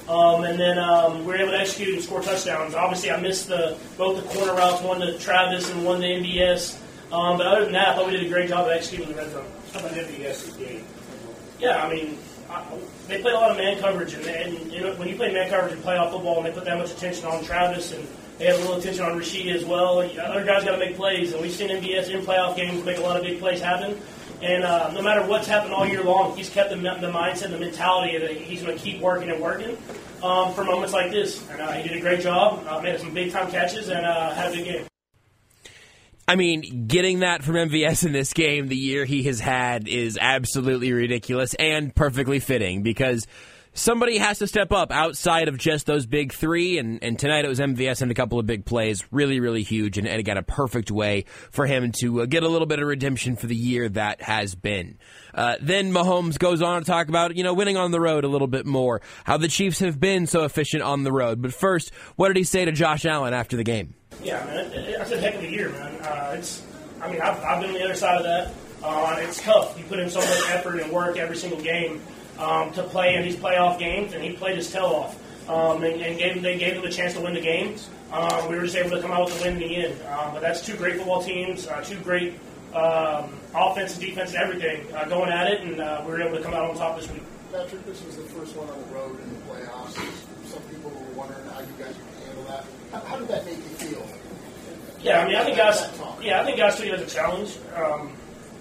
Um, and then um, we were able to execute and score touchdowns. Obviously, I missed the both the corner routes, one to Travis and one to MVS. Um, but other than that, I thought we did a great job of executing the red zone. How about MVS's game? Yeah, I mean, I, they play a lot of man coverage, and, and you know, when you play man coverage in playoff football, and they put that much attention on Travis, and they have a little attention on Rashee as well. Other guys got to make plays, and we've seen MVS in playoff games make a lot of big plays happen. And uh, no matter what's happened all year long, he's kept the, the mindset, the mentality that he's going to keep working and working um, for moments like this. And uh, he did a great job, uh, made some big time catches, and uh, had a big game. I mean, getting that from MVS in this game, the year he has had, is absolutely ridiculous and perfectly fitting because somebody has to step up outside of just those big three. And, and tonight it was MVS and a couple of big plays, really, really huge, and, and got a perfect way for him to uh, get a little bit of redemption for the year that has been. Uh, then Mahomes goes on to talk about, you know, winning on the road a little bit more, how the Chiefs have been so efficient on the road. But first, what did he say to Josh Allen after the game? Yeah, man, it, a heck of a year, man. Uh, it's, I mean, I've, I've been on the other side of that. Uh, it's tough. You put in so much effort and work every single game um, to play in these playoff games, and he played his tail off. Um, and, and gave, they gave him a chance to win the game. Um, we were just able to come out with a win in the end. Um, but that's two great football teams, uh, two great um, offense, and defense, everything uh, going at it, and uh, we were able to come out on top this week. Patrick, this was the first one on the road in the playoffs. Some people were wondering how you guys would handle that. How, how did that make you? Yeah, I mean, I think guys. Yeah, I think guys took it as a challenge. Um,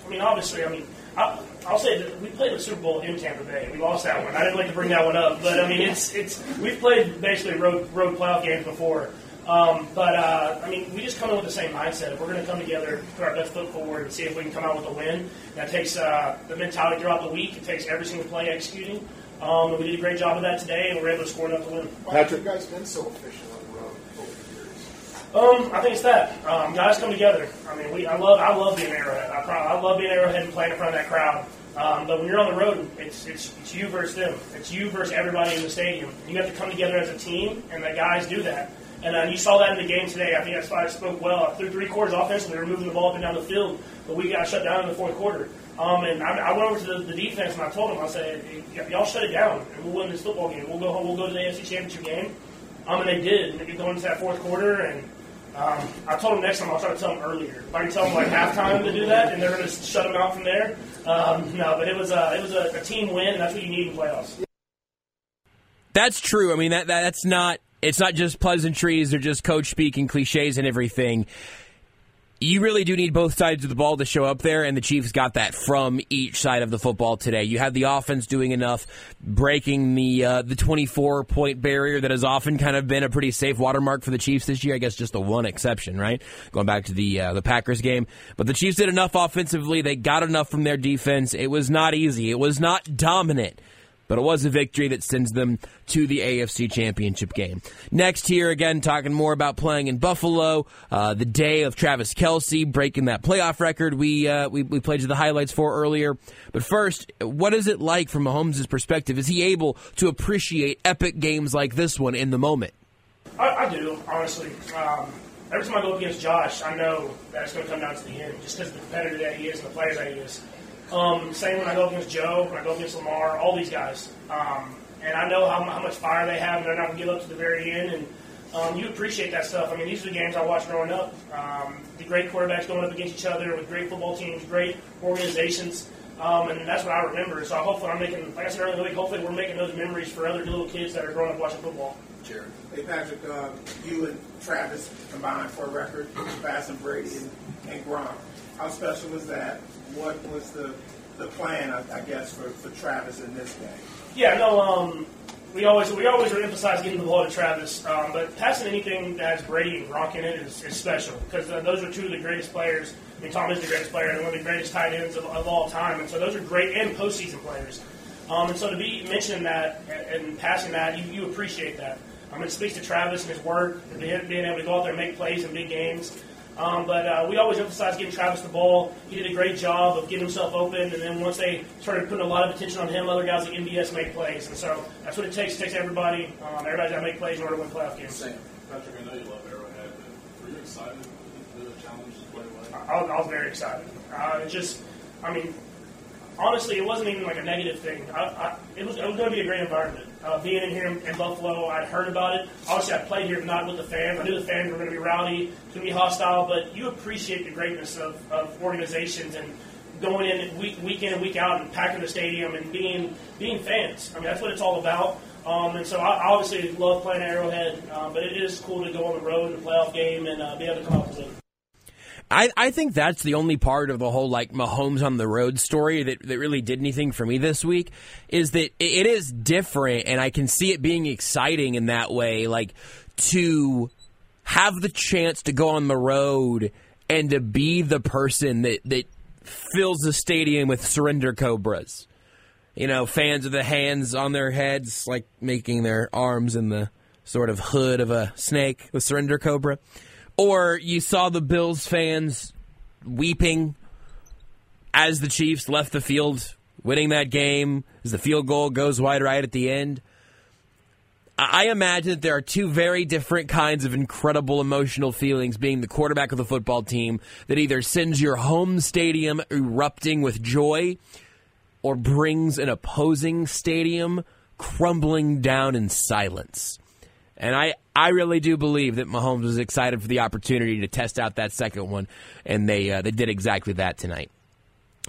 I mean, obviously, I mean, I, I'll say that we played the Super Bowl in Tampa Bay. We lost that one. I didn't like to bring that one up, but I mean, it's it's we've played basically road road playoff games before. Um, but uh, I mean, we just come in with the same mindset. If we're going to come together, put our best foot forward, and see if we can come out with a win. That takes uh, the mentality throughout the week. It takes every single play executing. Um, and we did a great job of that today, and we were able to score enough to win. Have you guys been so efficient on the road over the years? Um, I think it's that um, guys come together. I mean, we I love I love being Arrowhead. I, I love being Arrowhead and playing in front of that crowd. Um, but when you're on the road, it's, it's it's you versus them. It's you versus everybody in the stadium. You have to come together as a team, and the guys do that. And uh, you saw that in the game today. I think that's why I spoke well. Through three quarters offensively, we were moving the ball up and down the field, but we got shut down in the fourth quarter. Um, and I, I went over to the, the defense and I told them, I said, y'all shut it down, and we'll win this football game. We'll go home. We'll go to the AFC Championship game. Um, and they did. And they going into that fourth quarter, and um, I told them next time I'll try to tell them earlier. If I can tell them like halftime to do that, and they're going to shut them out from there. Um, no, but it was a it was a, a team win, and that's what you need in playoffs. That's true. I mean, that, that that's not. It's not just pleasantries or just coach speaking cliches and everything. You really do need both sides of the ball to show up there, and the Chiefs got that from each side of the football today. You had the offense doing enough, breaking the uh, the 24 point barrier that has often kind of been a pretty safe watermark for the Chiefs this year. I guess just the one exception, right? Going back to the uh, the Packers game, but the Chiefs did enough offensively. They got enough from their defense. It was not easy. It was not dominant but it was a victory that sends them to the AFC Championship game. Next, here again, talking more about playing in Buffalo, uh, the day of Travis Kelce breaking that playoff record we, uh, we we played you the highlights for earlier. But first, what is it like from Mahomes' perspective? Is he able to appreciate epic games like this one in the moment? I, I do, honestly. Um, every time I go up against Josh, I know that it's going to come down to the end, just because of the competitor that he is and the player that he is. Um, same when I go against Joe, when I go against Lamar, all these guys. Um, and I know how, how much fire they have, and they're not going to give up to the very end. And um, you appreciate that stuff. I mean, these are the games I watched growing up. Um, the great quarterbacks going up against each other with great football teams, great organizations. Um, and that's what I remember. So hopefully I'm making, like I said earlier in the week, hopefully we're making those memories for other little kids that are growing up watching football. Jared. Hey, Patrick, uh, you and Travis combined for a record, passing Brady and, and Gronk. How special was that? What was the, the plan, I, I guess, for, for Travis in this game? Yeah, no, um, we always we always emphasize getting the ball to Travis, um, but passing anything that has Brady and Gronk in it is, is special because uh, those are two of the greatest players. I mean, Tom is the greatest player and one of the greatest tight ends of, of all time, and so those are great and postseason players. Um, and so to be mentioning that and, and passing that, you, you appreciate that. Um, it speaks to Travis and his work, and being, being able to go out there and make plays in big games. Um, but uh, we always emphasize getting Travis the ball. He did a great job of getting himself open, and then once they started putting a lot of attention on him, other guys like MVS make plays. And so that's what it takes. It takes everybody. Um, everybody's got to make plays in order to win playoff games. Patrick, I know you love Arrowhead, but were you excited for the challenge to play away? I, I was very excited. Uh, it just, I mean, honestly, it wasn't even like a negative thing. I, I, it was, it was going to be a great environment. Uh, being in here in, Buffalo, I'd heard about it. Obviously, I played here, not with the fans. I knew the fans were going to be rowdy, going to be hostile, but you appreciate the greatness of, of organizations and going in week, week in and week out and packing the stadium and being being fans. I mean, that's what it's all about. Um, and so I obviously love playing Arrowhead, uh, but it is cool to go on the road in a playoff game and uh, be able to come out with a. I, I think that's the only part of the whole like Mahomes on the road story that, that really did anything for me this week is that it, is different and I can see it being exciting in that way, like to have the chance to go on the road and to be the person that, that fills the stadium with surrender cobras. You know, fans with the hands on their heads, like making their arms in the sort of hood of a snake, the surrender cobra. Or you saw the Bills fans weeping as the Chiefs left the field, winning that game, as the field goal goes wide right at the end. I imagine that there are two very different kinds of incredible emotional feelings being the quarterback of the football team that either sends your home stadium erupting with joy or brings an opposing stadium crumbling down in silence. And I, I really do believe that Mahomes was excited for the opportunity to test out that second one, and they uh, they did exactly that tonight.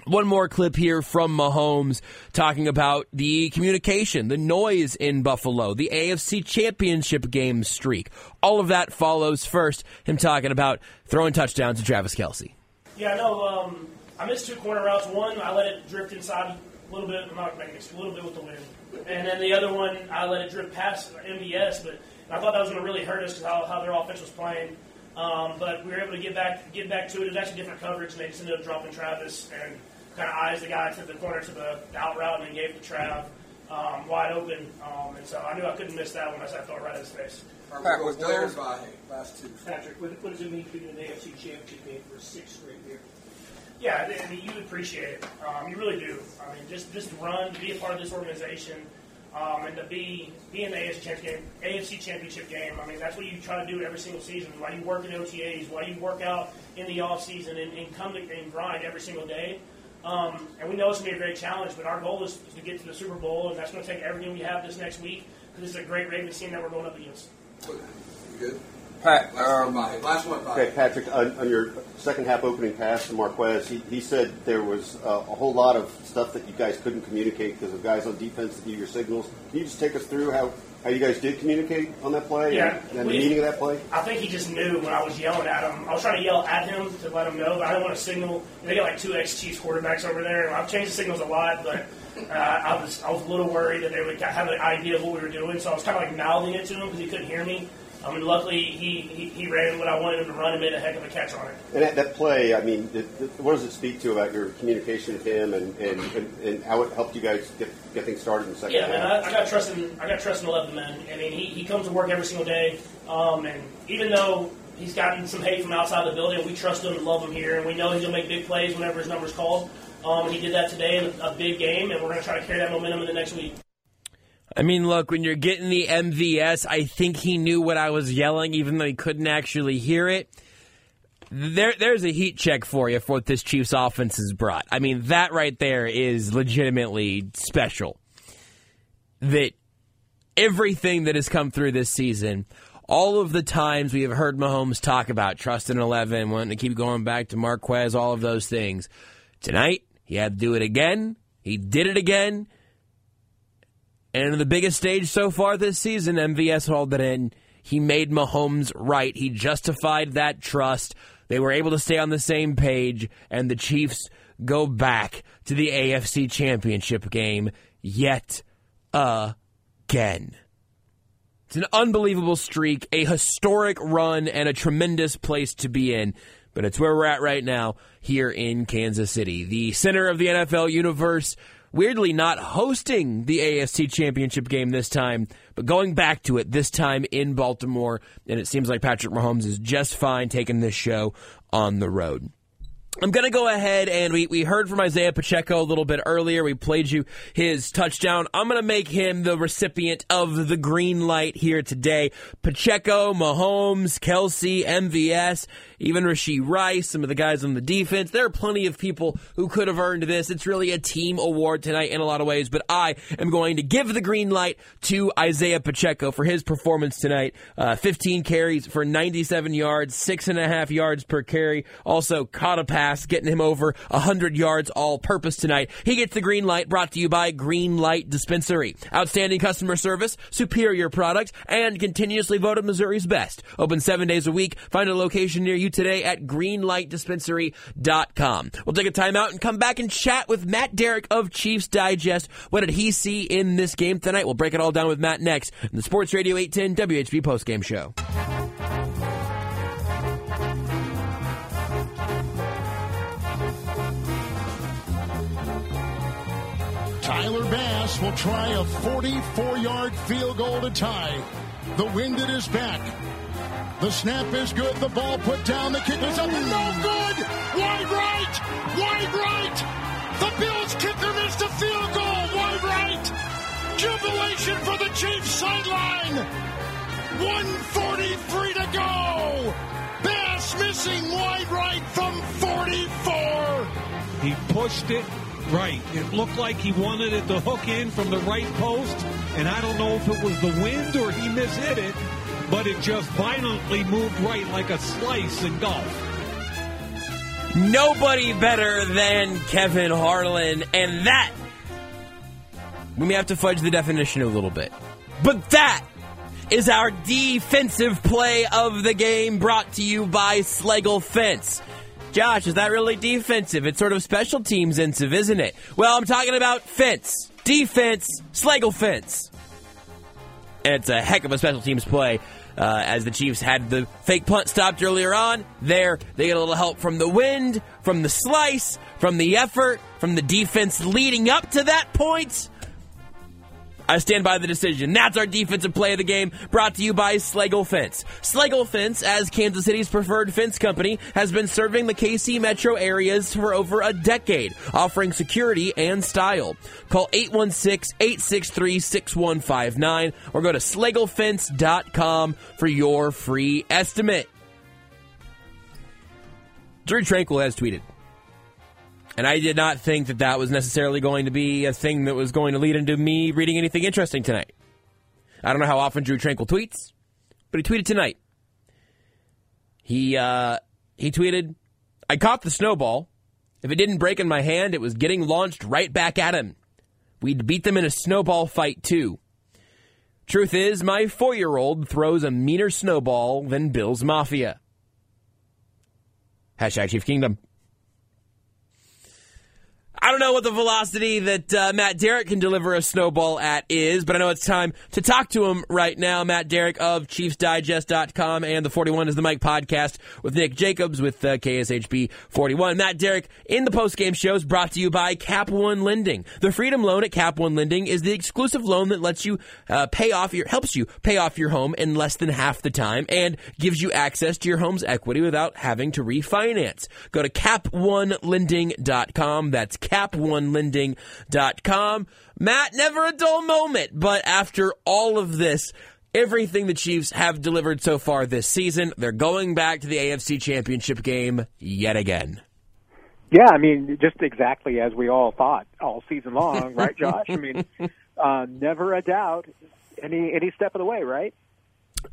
One more clip here from Mahomes talking about the communication, the noise in Buffalo, the AFC Championship game streak. All of that follows first him talking about throwing touchdowns to Travis Kelce. Yeah, no, um, I missed two corner routes. One, I let it drift inside a little bit. I'm not making a little bit with the wind. And then the other one, I let it drift past MVS, but I thought that was going to really hurt us because how, how their offense was playing. Um, but we were able to get back get back to it. It was actually different coverage, and they just ended up dropping Travis and kind of eyes the guy to the corner to the out route and then gave it to Trav um, wide open. Um, and so I knew I couldn't miss that one as I threw it right in his face. Pat, was Bills by last two. Patrick, what, what does it mean to be in an AFC Championship game for a sixth straight year? Yeah, I mean, you appreciate it. Um, you really do. I mean, just just to run, to be a part of this organization, um, and to be be in the AFC championship game. I mean, that's what you try to do every single season. Why you work in OTAs, why you work out in the off season, and, and come to, and grind every single day. Um, and we know it's going to be a great challenge, but our goal is, is to get to the Super Bowl, and that's going to take everything we have this next week because it's a great Ravens team that we're going up against. Good. Pat, Last um, one by. Last one by. Okay, Patrick, on, on your second half opening pass to Marquez, he, he said there was uh, a whole lot of stuff that you guys couldn't communicate because of guys on defense that knew your signals. Can you just take us through how, how you guys did communicate on that play Yeah, and, and we- the meaning of that play? I think he just knew when I was yelling at him. I was trying to yell at him to let him know, but I didn't want to signal. They got like two ex Chiefs quarterbacks over there, and I've changed the signals a lot, but uh, I was I was a little worried that they would have an idea of what we were doing, so I was kind of like mouthing it to him because he couldn't hear me. I mean, luckily he, he, he ran what I wanted him to run and made a heck of a catch on it. And that, that play, I mean, it, it- what does it speak to about your communication with him and, and, and, and how it helped you guys get, get things started in the second Yeah, man, half? I, I got trust in I got trust in eleven men. I mean, he, he comes to work every single day, um, and even though he's gotten some hate from outside the building, we trust him and love him here, and we know he's gonna make big plays whenever his number's called. Um, and he did that today in a big game, and we're gonna try to carry that momentum in the next week. I mean, look, when you're getting the MVS, I think he knew what I was yelling, even though he couldn't actually hear it. There, there's a heat check for you for what this Chiefs offense has brought. I mean, that right there is legitimately special. That everything that has come through this season, all of the times we have heard Mahomes talk about trust in 11, wanting to keep going back to Marquez, all of those things. Tonight, he had to do it again. He did it again. And the biggest stage so far this season, MVS hauled it in. He made Mahomes right. He justified that trust. They were able to stay on the same page, and the Chiefs go back to the AFC Championship game yet again. It's an unbelievable streak, a historic run, and a tremendous place to be in. But it's where we're at right now here in Kansas City, the center of the NFL universe. Weirdly, not hosting the AFC Championship game this time, but going back to it this time in Baltimore. And it seems like Patrick Mahomes is just fine taking this show on the road. I'm going to go ahead and we, we heard from Isaiah Pacheco a little bit earlier. We played you his touchdown. I'm going to make him the recipient of the green light here today. Pacheco, Mahomes, Kelce, MVS, even Rashee Rice, some of the guys on the defense. There are plenty of people who could have earned this. It's really a team award tonight in a lot of ways, but I am going to give the green light to Isaiah Pacheco for his performance tonight. Uh, 15 carries for 97 yards, six and a half yards per carry. Also caught a pass, getting him over 100 yards all purpose tonight. He gets the green light brought to you by Green Light Dispensary. Outstanding customer service, superior product, and continuously voted Missouri's best. Open seven days a week. Find a location near you today at greenlightdispensary.com. We'll take a timeout and come back and chat with Matt Derrick of Chiefs Digest. What did he see in this game tonight? We'll break it all down with Matt next in the Sports Radio 810 WHB postgame show. Tyler Bass will try a 44 yard field goal to tie. The wind at his back. The snap is good. The ball put down. The kick is up no good. Wide right. Wide right. The Bills kicker missed a field goal. Wide right. Jubilation for the Chiefs sideline. 143 to go. Bass missing wide right from 44. He pushed it right. It looked like he wanted it to hook in from the right post, and I don't know if it was the wind or he mishit it, but it just violently moved right like a slice in golf. Nobody better than Kevin Harlan, and that we may have to fudge the definition a little bit. But that is our defensive play of the game brought to you by Schlegel Fence. Josh, is that really defensive? It's sort of special teams intensive, isn't it? Well, I'm talking about fence. Defense, Schlegel Fence. It's a heck of a special teams play. Uh, as the Chiefs had the fake punt stopped earlier on, there they get a little help from the wind, from the slice, from the effort, from the defense leading up to that point. I stand by the decision. That's our defensive play of the game, brought to you by Schlegel Fence. Schlegel Fence, as Kansas City's preferred fence company, has been serving the KC metro areas for over a decade, offering security and style. Call 816-863-6159 or go to schlegelfence.com for your free estimate. Drue Tranquill has tweeted. And I did not think that that was necessarily going to be a thing that was going to lead into me reading anything interesting tonight. I don't know how often Drue Tranquill tweets, but he tweeted tonight. He uh, he tweeted, "I caught the snowball. If it didn't break in my hand, it was getting launched right back at him. We'd beat them in a snowball fight too. Truth is, my four-year-old throws a meaner snowball than Bill's Mafia." Hashtag Chief Kingdom. I don't know what the velocity that uh, Matt Derrick can deliver a snowball at is, but I know it's time to talk to him right now. Matt Derrick of ChiefsDigest.com and the 41 is the Mike podcast with Nick Jacobs with uh, KSHB 41. Matt Derrick in the postgame shows brought to you by Cap One Lending. The Freedom Loan at Cap One Lending is the exclusive loan that lets you uh, pay off your, helps you pay off your home in less than half the time and gives you access to your home's equity without having to refinance. Go to CapOneLending.com. That's cap1lending.com. Matt, never a dull moment, but after all of this, everything the Chiefs have delivered so far this season, they're going back to the AFC Championship game yet again. Yeah, I mean, just exactly as we all thought all season long, right, Josh? I mean, uh, never a doubt any any step of the way, right?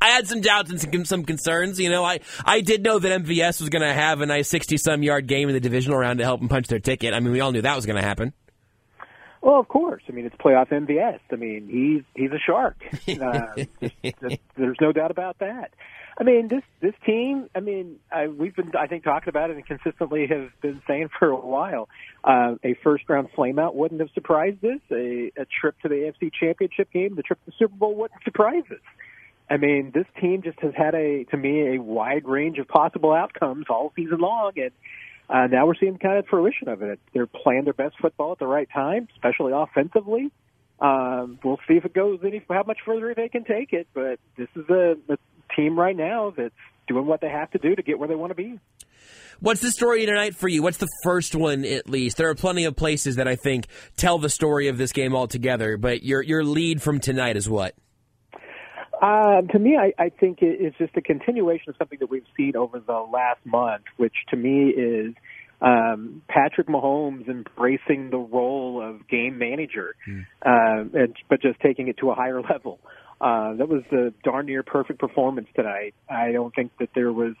I had some doubts and some, concerns. You know, I, I did know that MVS was going to have a nice 60 some yard game in the divisional round to help them punch their ticket. I mean, we all knew that was going to happen. Well, of course. I mean, it's playoff MVS. I mean, he's he's a shark. Uh, just, just, there's no doubt about that. I mean, this this team. I mean, I, we've been I think talking about it and consistently have been saying for a while. Uh, a first round flameout wouldn't have surprised us. A, a trip to the AFC Championship game, the trip to the Super Bowl wouldn't surprise us. I mean, this team just has had a, to me, a wide range of possible outcomes all season long, and uh, now we're seeing kind of fruition of it. They're playing their best football at the right time, especially offensively. Um, we'll see if it goes any how much further they can take it, but this is a, a team right now that's doing what they have to do to get where they want to be. What's the story tonight for you? What's the first one at least? There are plenty of places that I think tell the story of this game altogether, but your your lead from tonight is what? Um, to me, I, I think it is just a continuation of something that we've seen over the last month, which to me is um, Patrick Mahomes embracing the role of game manager, mm. uh, and, but just taking it to a higher level. Uh, that was a darn near perfect performance tonight. I don't think that there was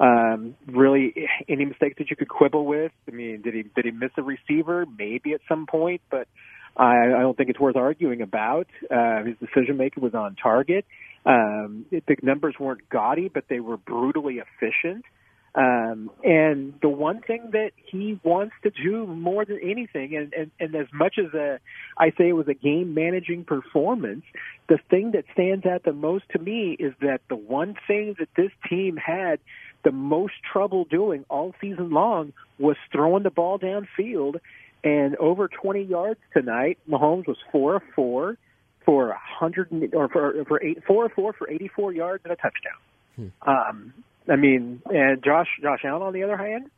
um, really any mistakes that you could quibble with. I mean, did he did he miss a receiver? Maybe at some point, but I, I don't think it's worth arguing about. Uh, his decision making was on target. Um, it, the numbers weren't gaudy, but they were brutally efficient. Um, and the one thing that he wants to do more than anything, and, and, and as much as a, I say it was a game managing performance, the thing that stands out the most to me is that the one thing that this team had the most trouble doing all season long was throwing the ball downfield and over 20 yards tonight. Mahomes was four of four for 100 or for for eight, four of four for 84 yards and a touchdown. Hmm. Um, I mean, and Josh Josh Allen on the other hand,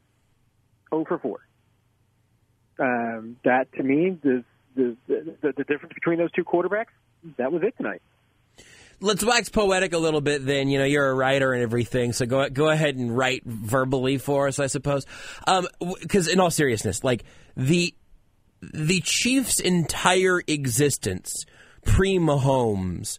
0 for four. Um, that to me, the, the the the difference between those two quarterbacks, that was it tonight let's wax poetic a little bit. Then you know you're a writer and everything, so go go ahead and write verbally for us, I suppose. Because um, in all seriousness, like the the Chiefs' entire existence pre Mahomes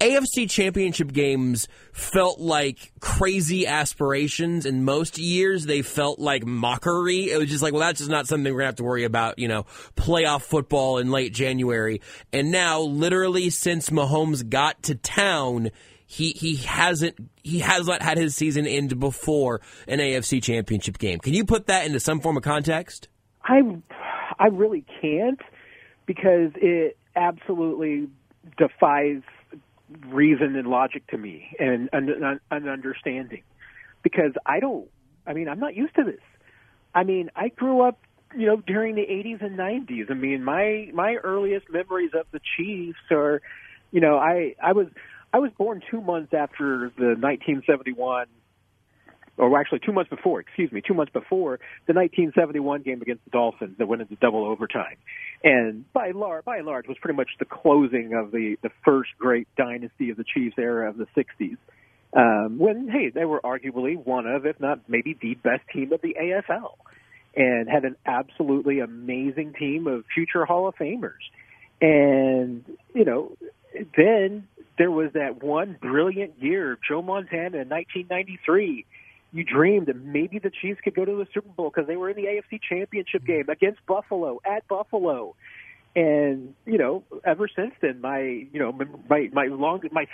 AFC championship games felt like crazy aspirations. In most years, they felt like mockery. It was just like, well, that's just not something we're going to have to worry about, you know, playoff football in late January. And now, literally, since Mahomes got to town, he, he hasn't he has not had his season end before an AFC championship game. Can you put that into some form of context? I I really can't because it absolutely defies reason and logic to me and an, an understanding because I don't I mean I'm not used to this. I mean I grew up you know during the 80s and 90s. I mean my my earliest memories of the Chiefs are you know I I was I was born 2 months after the 1971 or actually two months before, excuse me, two months before the 1971 game against the Dolphins that went into double overtime, and by by and large, was pretty much the closing of the the first great dynasty of the Chiefs era of the 60s. Um, when hey, they were arguably one of, if not maybe the best team of the AFL, and had an absolutely amazing team of future Hall of Famers, and you know, then there was that one brilliant year, Joe Montana in 1993. You dreamed that maybe the Chiefs could go to the Super Bowl because they were in the AFC Championship mm-hmm. game against Buffalo at Buffalo. And you know, ever since then, my you know my my long my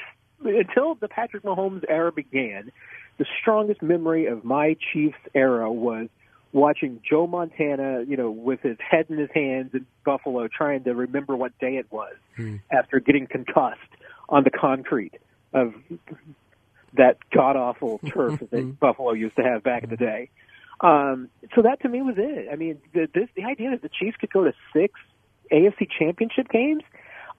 until the Patrick Mahomes era began, the strongest memory of my Chiefs era was watching Joe Montana, you know, with his head in his hands in Buffalo, trying to remember what day it was hmm. after getting concussed on the concrete of that god awful turf that Buffalo used to have back in the day. Um, so that to me was it. I mean, the, this the idea that the Chiefs could go to six AFC Championship games.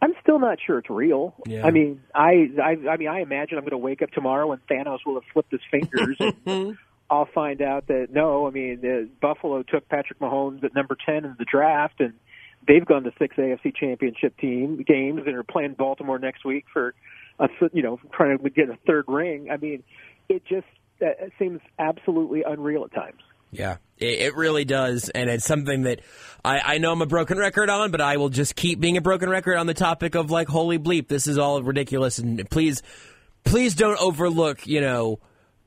I'm still not sure it's real. Yeah. I mean, I, I, I mean, I imagine I'm going to wake up tomorrow and Thanos will have flipped his fingers. and I'll find out that no, I mean, uh, Buffalo took Patrick Mahomes at number ten in the draft, and they've gone to six AFC Championship team games and are playing Baltimore next week for a, you know, trying to get a third ring. I mean, it just uh, it seems absolutely unreal at times. Yeah, it, it really does, and it's something that I, I know I'm a broken record on, but I will just keep being a broken record on the topic of like, holy bleep, this is all ridiculous, and please, please don't overlook, you know,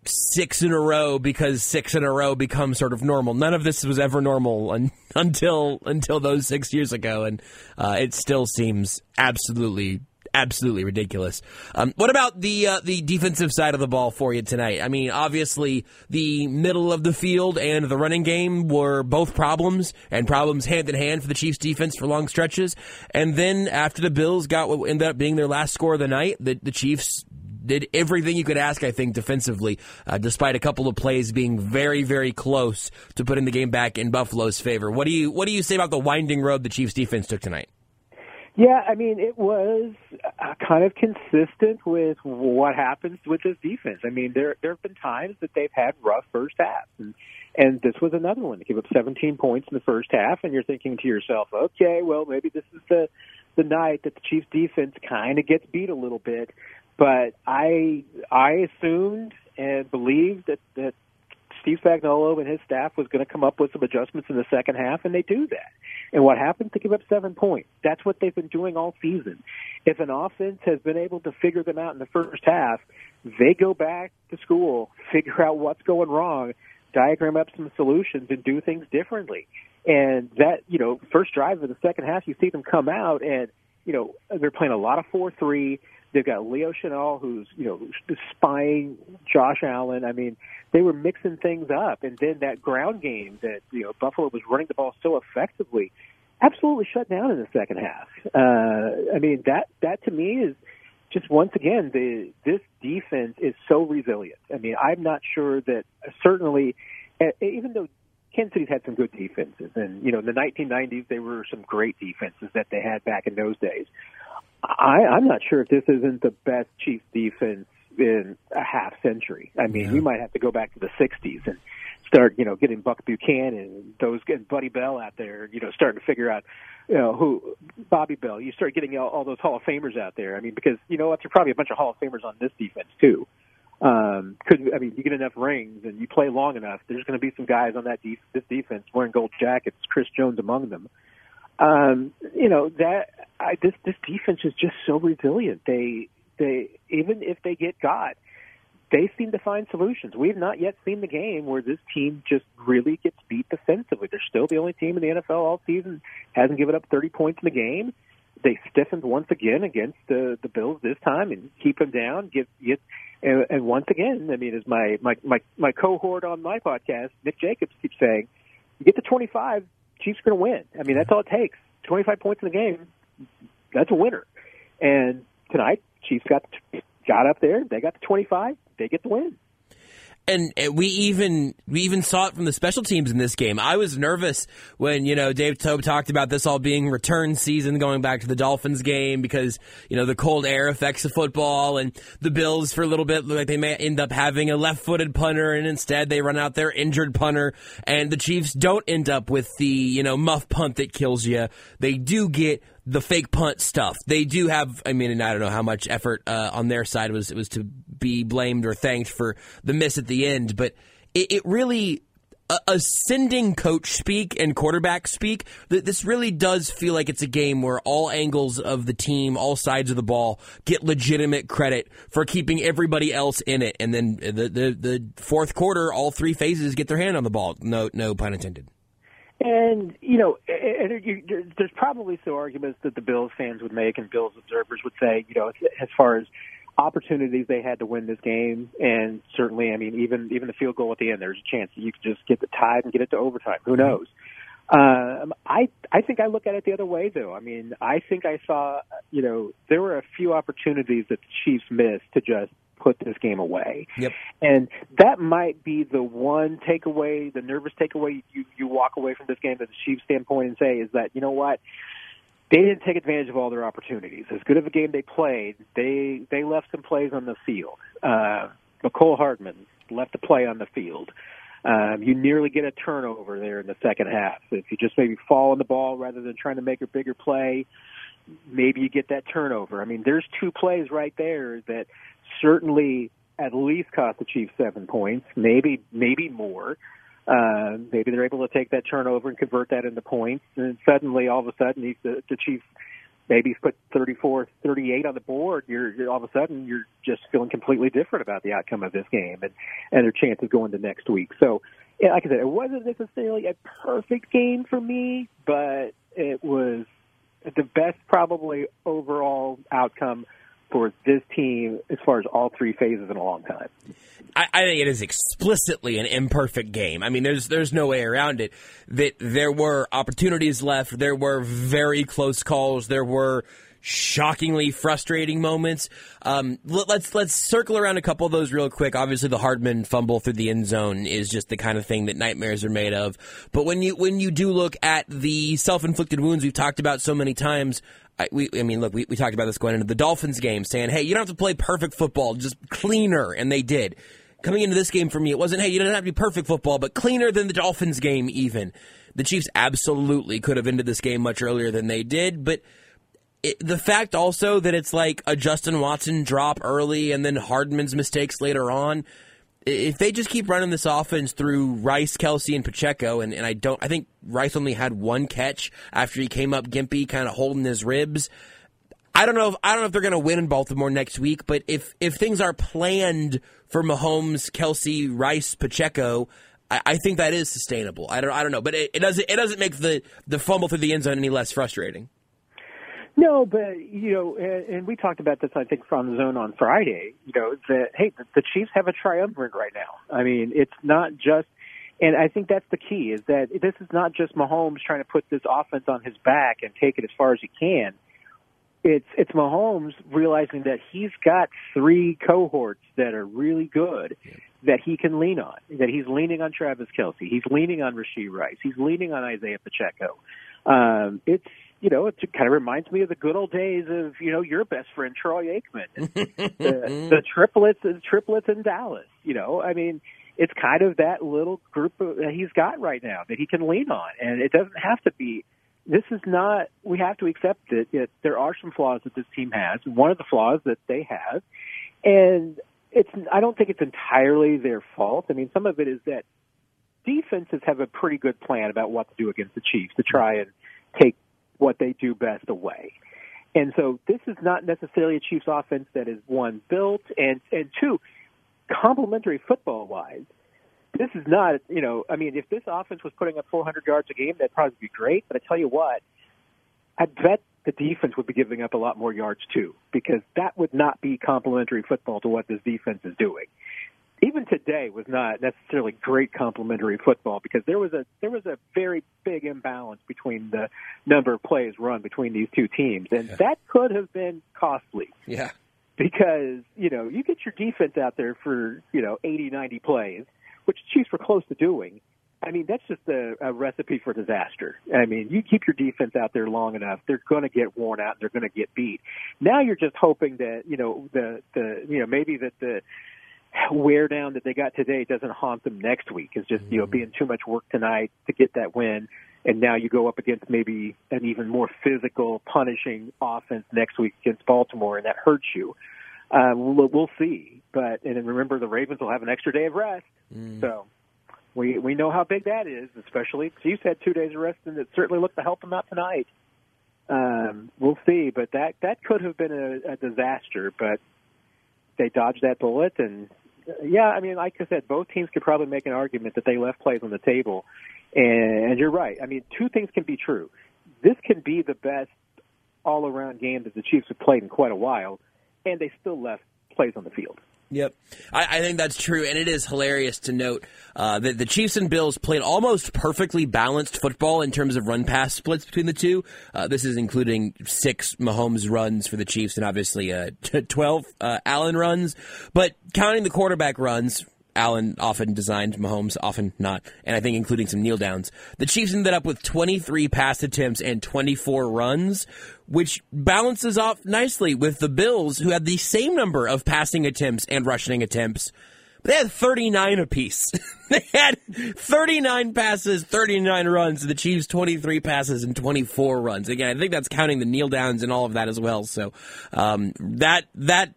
six in a row because six in a row becomes sort of normal. None of this was ever normal un, until until those six years ago, and uh, it still seems absolutely absolutely ridiculous. Um, what about the uh, the defensive side of the ball for you tonight? I mean, obviously the middle of the field and the running game were both problems and problems hand in hand for the Chiefs defense for long stretches. And then after the Bills got what ended up being their last score of the night, the, the Chiefs did everything you could ask, I think, defensively, uh, despite a couple of plays being very, very close to putting the game back in Buffalo's favor. What do you what do you say about the winding road the Chiefs defense took tonight? Yeah, I mean, it was uh, kind of consistent with what happens with this defense. I mean, there there have been times that they've had rough first halves, and and this was another one. They gave up 17 points in the first half, and you're thinking to yourself, okay, well, maybe this is the the night that the Chiefs defense kind of gets beat a little bit. But I I assumed and believed that that Steve Spagnuolo and his staff was going to come up with some adjustments in the second half, and they do that. And what happens? They give up seven points. That's what they've been doing all season. If an offense has been able to figure them out in the first half, they go back to school, figure out what's going wrong, diagram up some solutions, and do things differently. And that, you know, first drive of the second half, you see them come out, and you know they're playing a lot of four three. They've got Leo Chenal, who's you know spying Josh Allen. I mean, they were mixing things up, and then that ground game that you know Buffalo was running the ball so effectively, absolutely shut down in the second half. Uh, I mean, that that to me is just once again the this defense is so resilient. I mean, I'm not sure that certainly, even though Kansas City's had some good defenses, and you know in the 1990s they were some great defenses that they had back in those days. I, I'm not sure if this isn't the best Chiefs defense in a half century. I mean, we might have to go back to the '60s and start, you know, getting Buck Buchanan and those getting Buddy Bell out there. You know, starting to figure out, you know, who Bobby Bell. You start getting all, all those Hall of Famers out there. I mean, because you know what, there's probably a bunch of Hall of Famers on this defense too. Um, could I mean, you get enough rings and you play long enough, there's going to be some guys on that def- this defense wearing gold jackets. Chris Jones among them. Um, you know that I, this this defense is just so resilient. They they even if they get got, they seem to find solutions. We've not yet seen the game where this team just really gets beat defensively. They're still the only team in the NFL all season hasn't given up 30 points in the game. They stiffened once again against the the Bills this time and keep them down. Get get and, and once again, I mean, as my my my my cohort on my podcast, Nick Jacobs keeps saying, you get to 25, Chiefs are going to win. I mean, that's all it takes. 25 points in the game, that's a winner. And tonight, Chiefs got got up there. They got the 25. They get the win. And we even we even saw it from the special teams in this game. I was nervous when you know Dave Toub talked about this all being return season, going back to the Dolphins game because you know the cold air affects the football, and the Bills for a little bit look like they may end up having a left-footed punter, and instead they run out their injured punter, and the Chiefs don't end up with the you know muff punt that kills you. They do get the fake punt stuff. They do have. I mean, and I don't know how much effort uh, on their side was was to be blamed or thanked for the miss at the end, but it, it really. uh, ascending coach speak and quarterback speak. Th- This really does feel like it's a game where all angles of the team, all sides of the ball, get legitimate credit for keeping everybody else in it. And then the the, the fourth quarter, all three phases get their hand on the ball. No, no pun intended. And you know, and you, there's probably some arguments that the Bills fans would make, and Bills observers would say, you know, as far as opportunities they had to win this game, and certainly, I mean, even even the field goal at the end, there's a chance that you could just get the tie and get it to overtime. Who knows? Um, I I think I look at it the other way, though. I mean, I think I saw, you know, there were a few opportunities that the Chiefs missed to just put this game away. Yep. And that might be the one takeaway, the nervous takeaway you, you walk away from this game from the Chiefs standpoint and say is that, you know what? They didn't take advantage of all their opportunities. As good of a game they played, they they left some plays on the field. Uh Mecole Hardman left a play on the field. Um, you nearly get a turnover there in the second half. If you just maybe fall on the ball rather than trying to make a bigger play, maybe you get that turnover. I mean, there's two plays right there that certainly at least cost the Chiefs seven points, maybe maybe more. Uh, maybe they're able to take that turnover and convert that into points, and suddenly, all of a sudden, the, the Chiefs maybe put 34, 38 on the board. You're, you're all of a sudden you're just feeling completely different about the outcome of this game and and their chances going to next week. So, yeah, like I said, it wasn't necessarily a perfect game for me, but it was the best probably overall outcome for this team as far as all three phases in a long time. I, I think it is explicitly an imperfect game. I mean, there's there's no way around it. That there were opportunities left. There were very close calls. There were shockingly frustrating moments. Um, let, let's let's circle around a couple of those real quick. Obviously, the Hardman fumble through the end zone is just the kind of thing that nightmares are made of. But when you when you do look at the self inflicted wounds we've talked about so many times. I, we, I mean, look, we, we talked about this going into the Dolphins game, saying, "Hey, you don't have to play perfect football, just cleaner," and they did. Coming into this game for me, it wasn't, "Hey, you don't have to be perfect football, but cleaner than the Dolphins game." Even the Chiefs absolutely could have ended this game much earlier than they did, but it, the fact also that it's like a Justin Watson drop early and then Hardman's mistakes later on. If they just keep running this offense through Rice, Kelce, and Pacheco, and, and I don't, I think Rice only had one catch after he came up gimpy, kind of holding his ribs. I don't know if I don't know if they're going to win in Baltimore next week, but if if things are planned for Mahomes, Kelce, Rice, Pacheco, I, I think that is sustainable. I don't I don't know, but it, it doesn't it doesn't make the the fumble through the end zone any less frustrating. No, but you know, and, we talked about this, I think, from the zone on Friday. You know, that hey, the, the Chiefs have a triumvirate right now. I mean, it's not just, and I think that's the key is that this is not just Mahomes trying to put this offense on his back and take it as far as he can. It's it's Mahomes realizing that he's got three cohorts that are really good that he can lean on. That he's leaning on Travis Kelce, he's leaning on Rashee Rice, he's leaning on Isaiah Pacheco. Um, it's you know, it kind of reminds me of the good old days of you know your best friend Troy Aikman, the, the triplets, the triplets in Dallas. You know, I mean, it's kind of that little group of, that he's got right now that he can lean on, and it doesn't have to be. This is not. We have to accept that it, there are some flaws that this team has. One of the flaws that they have, and it's. I don't think it's entirely their fault. I mean, some of it is that defenses have a pretty good plan about what to do against the Chiefs to try and take what they do best away. And so this is not necessarily a Chiefs offense that is one built and and two complementary football wise. This is not, you know, I mean, if this offense was putting up 400 yards a game, that'd probably be great. But I tell you what, I bet the defense would be giving up a lot more yards too, because that would not be complementary football to what this defense is doing even today was not necessarily great complementary football because there was a there was a very big imbalance between the number of plays run between these two teams, and yeah. that could have been costly. Yeah, because you know you get your defense out there for you know 80, 90 plays, which Chiefs were close to doing. I mean, that's just a, a recipe for disaster. I mean, you keep your defense out there long enough, they're going to get worn out. and They're going to get beat. Now you're just hoping that you know the the you know maybe that the wear down that they got today doesn't haunt them next week. It's just, you know, being too much work tonight to get that win. And now you go up against maybe an even more physical, punishing offense next week against Baltimore, and that hurts you. Uh, we'll, we'll see. But, and then remember, the Ravens will have an extra day of rest. Mm. So We we know how big that is, especially Chiefs had two days of rest, and it certainly looked to help them out tonight. Um, we'll see, but that that could have been a, a disaster, but they dodged that bullet, and yeah, I mean, like I said, both teams could probably make an argument that they left plays on the table, and, and you're right. I mean, two things can be true. This can be the best all-around game that the Chiefs have played in quite a while, and they still left plays on the field. Yep, I, I think that's true, and it is hilarious to note uh, that the Chiefs and Bills played almost perfectly balanced football in terms of run pass splits between the two. Uh, this is including six Mahomes runs for the Chiefs and obviously uh, twelve uh, Allen runs, but counting the quarterback runs. Allen often designed, Mahomes often not, and I think including some kneel downs. The Chiefs ended up with 23 pass attempts and 24 runs, which balances off nicely with the Bills, who had the same number of passing attempts and rushing attempts. They had 39 apiece. they had 39 passes, 39 runs. The Chiefs 23 passes and 24 runs. Again, I think that's counting the kneel downs and all of that as well. So um, that that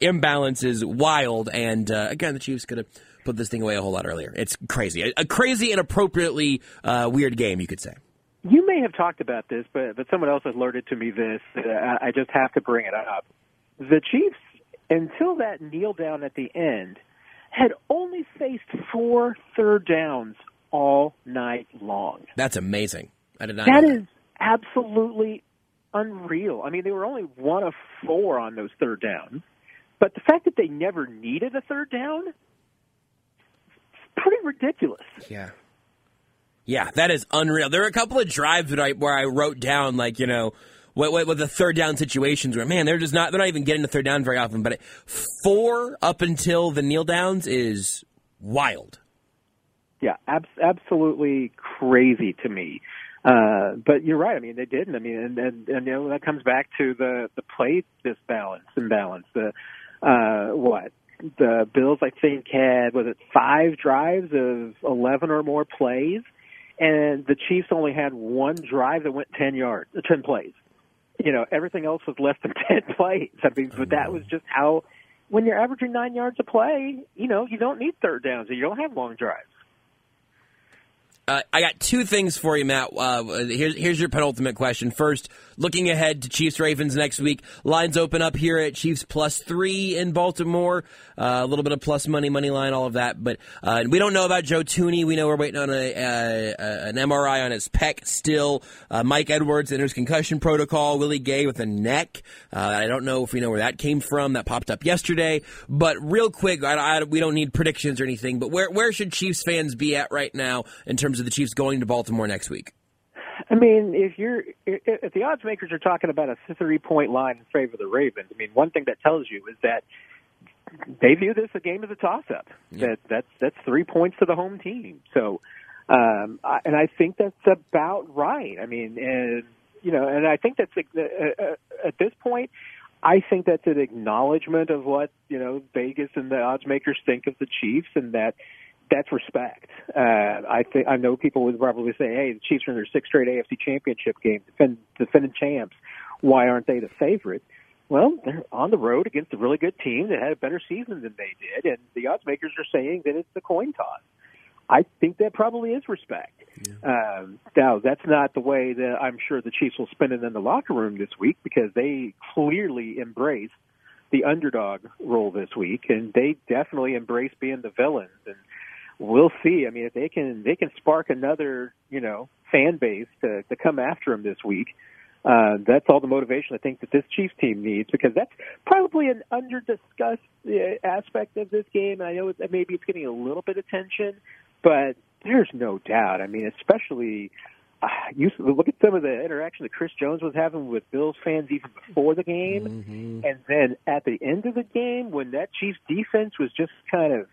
imbalance is wild. And uh, again, the Chiefs could have put this thing away a whole lot earlier. It's crazy, a, a crazy and appropriately uh, weird game, you could say. You may have talked about this, but but someone else alerted to me this. I just have to bring it up. The Chiefs, until that kneel down at the end, had only faced four third downs all night long. That's amazing. I did not. That know that. is absolutely unreal. I mean, they were only one of four on those third downs, but the fact that they never needed a third down, pretty ridiculous. Yeah. Yeah, that is unreal. There were a couple of drives that I, where I wrote down, like, you know, what, what, what the third down situations were. Man, they're just not, they're not even getting the third down very often, but four up until the kneel downs is wild. Yeah, ab- absolutely crazy to me. Uh, but you're right. I mean, they didn't. I mean, and, and, and you know that comes back to the the play disbalance, imbalance. The uh, what the Bills, I think, had was it five drives of eleven or more plays, and the Chiefs only had one drive that went ten yards, ten plays. You know, everything else was less than ten plays. I mean, but that was just how. When you're averaging nine yards a play, you know you don't need third downs. You don't have long drives. Uh, I got two things for you, Matt. Uh, here's here's your penultimate question. First, looking ahead to Chiefs Ravens next week, lines open up here at Chiefs plus three in Baltimore. Uh, a little bit of plus money, money line, all of that. But uh, we don't know about Joe Thuney. We know we're waiting on a, a an MRI on his pec still. Uh, Mike Edwards enters concussion protocol. Willie Gay with a neck. Uh, I don't know if we know where that came from. That popped up yesterday. But real quick, I, I, we don't need predictions or anything. But where where should Chiefs fans be at right now in terms of the Chiefs going to Baltimore next week? I mean, if you're if the odds makers are talking about a three point line in favor of the Ravens, I mean, one thing that tells you is that they view this a game as a toss up. That that's that's three points to the home team. So, um, I, and I think that's about right. I mean, and you know, and I think that's uh, uh, at this point. I think that's an acknowledgement of what you know Vegas and the odds makers think of the Chiefs, and that that's respect. Uh, I think I know people would probably say, "Hey, the Chiefs are in their sixth straight AFC Championship game, defend, defending champs. Why aren't they the favorite?" Well, they're on the road against a really good team that had a better season than they did, and the odds makers are saying that it's the coin toss. I think that probably is respect. Yeah. Um, now, that's not the way that I'm sure the Chiefs will spend it in the locker room this week because they clearly embrace the underdog role this week, and they definitely embrace being the villains. And we'll see. I mean, if they can, they can spark another, you know, fan base to, to come after them this week. Uh, that's all the motivation I think that this Chiefs team needs because that's probably an under discussed uh, aspect of this game. I know that maybe it's getting a little bit of attention, but there's no doubt. I mean, especially uh, you look at some of the interaction that Chris Jones was having with Bills fans even before the game, mm-hmm. and then at the end of the game when that Chiefs defense was just kind of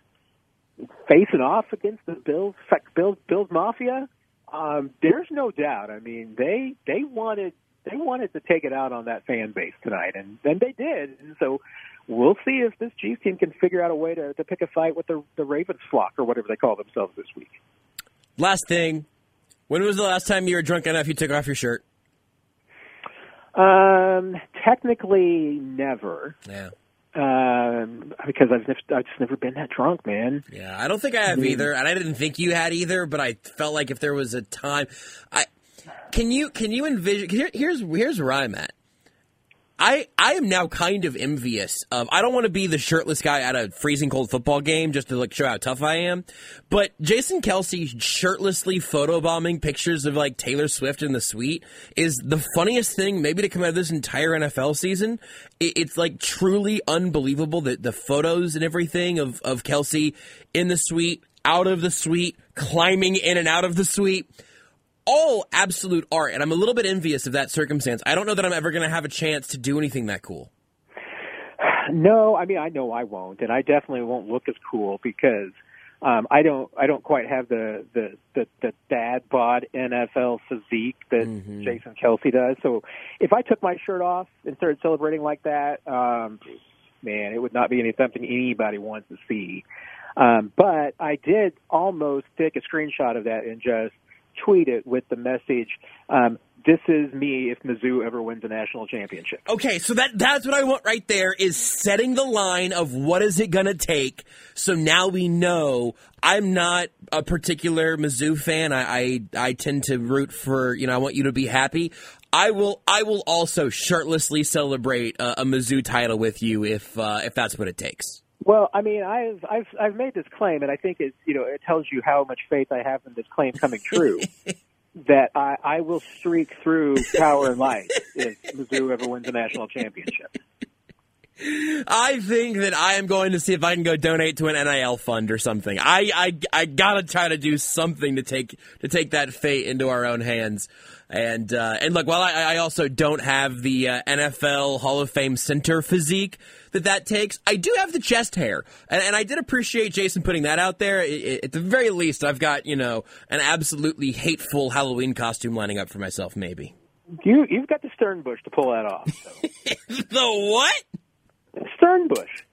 facing off against the Bills, Bills, Bills Mafia. Um, there's no doubt. I mean, they they wanted they wanted to take it out on that fan base tonight, and and they did. And so we'll see if this Chiefs team can figure out a way to, to pick a fight with the the Ravens flock or whatever they call themselves this week. Last thing, when was the last time you were drunk enough you took off your shirt? Um, technically, never. Yeah. Um, because I've never, I've just never been that drunk, man. Yeah, I don't think I have Mm. either, and I didn't think you had either. But I felt like if there was a time, I can you can you envision? Here, here's here's where I'm at. I I am now kind of envious of. I don't want to be the shirtless guy at a freezing cold football game just to like show how tough I am. But Jason Kelce shirtlessly photobombing pictures of like Taylor Swift in the suite is the funniest thing maybe to come out of this entire NFL season. It, it's like truly unbelievable that the photos and everything of of Kelce in the suite, out of the suite, climbing in and out of the suite all absolute art, and I'm a little bit envious of that circumstance. I don't know that I'm ever going to have a chance to do anything that cool. No, I mean I know I won't, and I definitely won't look as cool because um, I don't I don't quite have the the the, the dad bod NFL physique that Jason Kelce does. So if I took my shirt off and started celebrating like that, um, man, it would not be any something anybody wants to see. Um, but I did almost take a screenshot of that and just tweet it with the message, um, "This is me if Mizzou ever wins a national championship." Okay, so that that's what I want right there is setting the line of what is it going to take. So now we know I'm not a particular Mizzou fan. I, I I tend to root for you know I want you to be happy. I will I will also shirtlessly celebrate a, a Mizzou title with you if uh, if that's what it takes. Well, I mean, I've I've I've made this claim, and I think it you know it tells you how much faith I have in this claim coming true. that I, I will streak through power and light if Mizzou ever wins a national championship. I think that I am going to see if I can go donate to an NIL fund or something. I I, I gotta try to do something to take to take that fate into our own hands. And uh, and look, while I, I also don't have the uh, NFL Hall of Fame center physique that that takes, I do have the chest hair, and, and I did appreciate Jason putting that out there. I- I- at the very least, I've got you know an absolutely hateful Halloween costume lining up for myself. Maybe You you've got the Sternbush to pull that off. the what? Sternbush.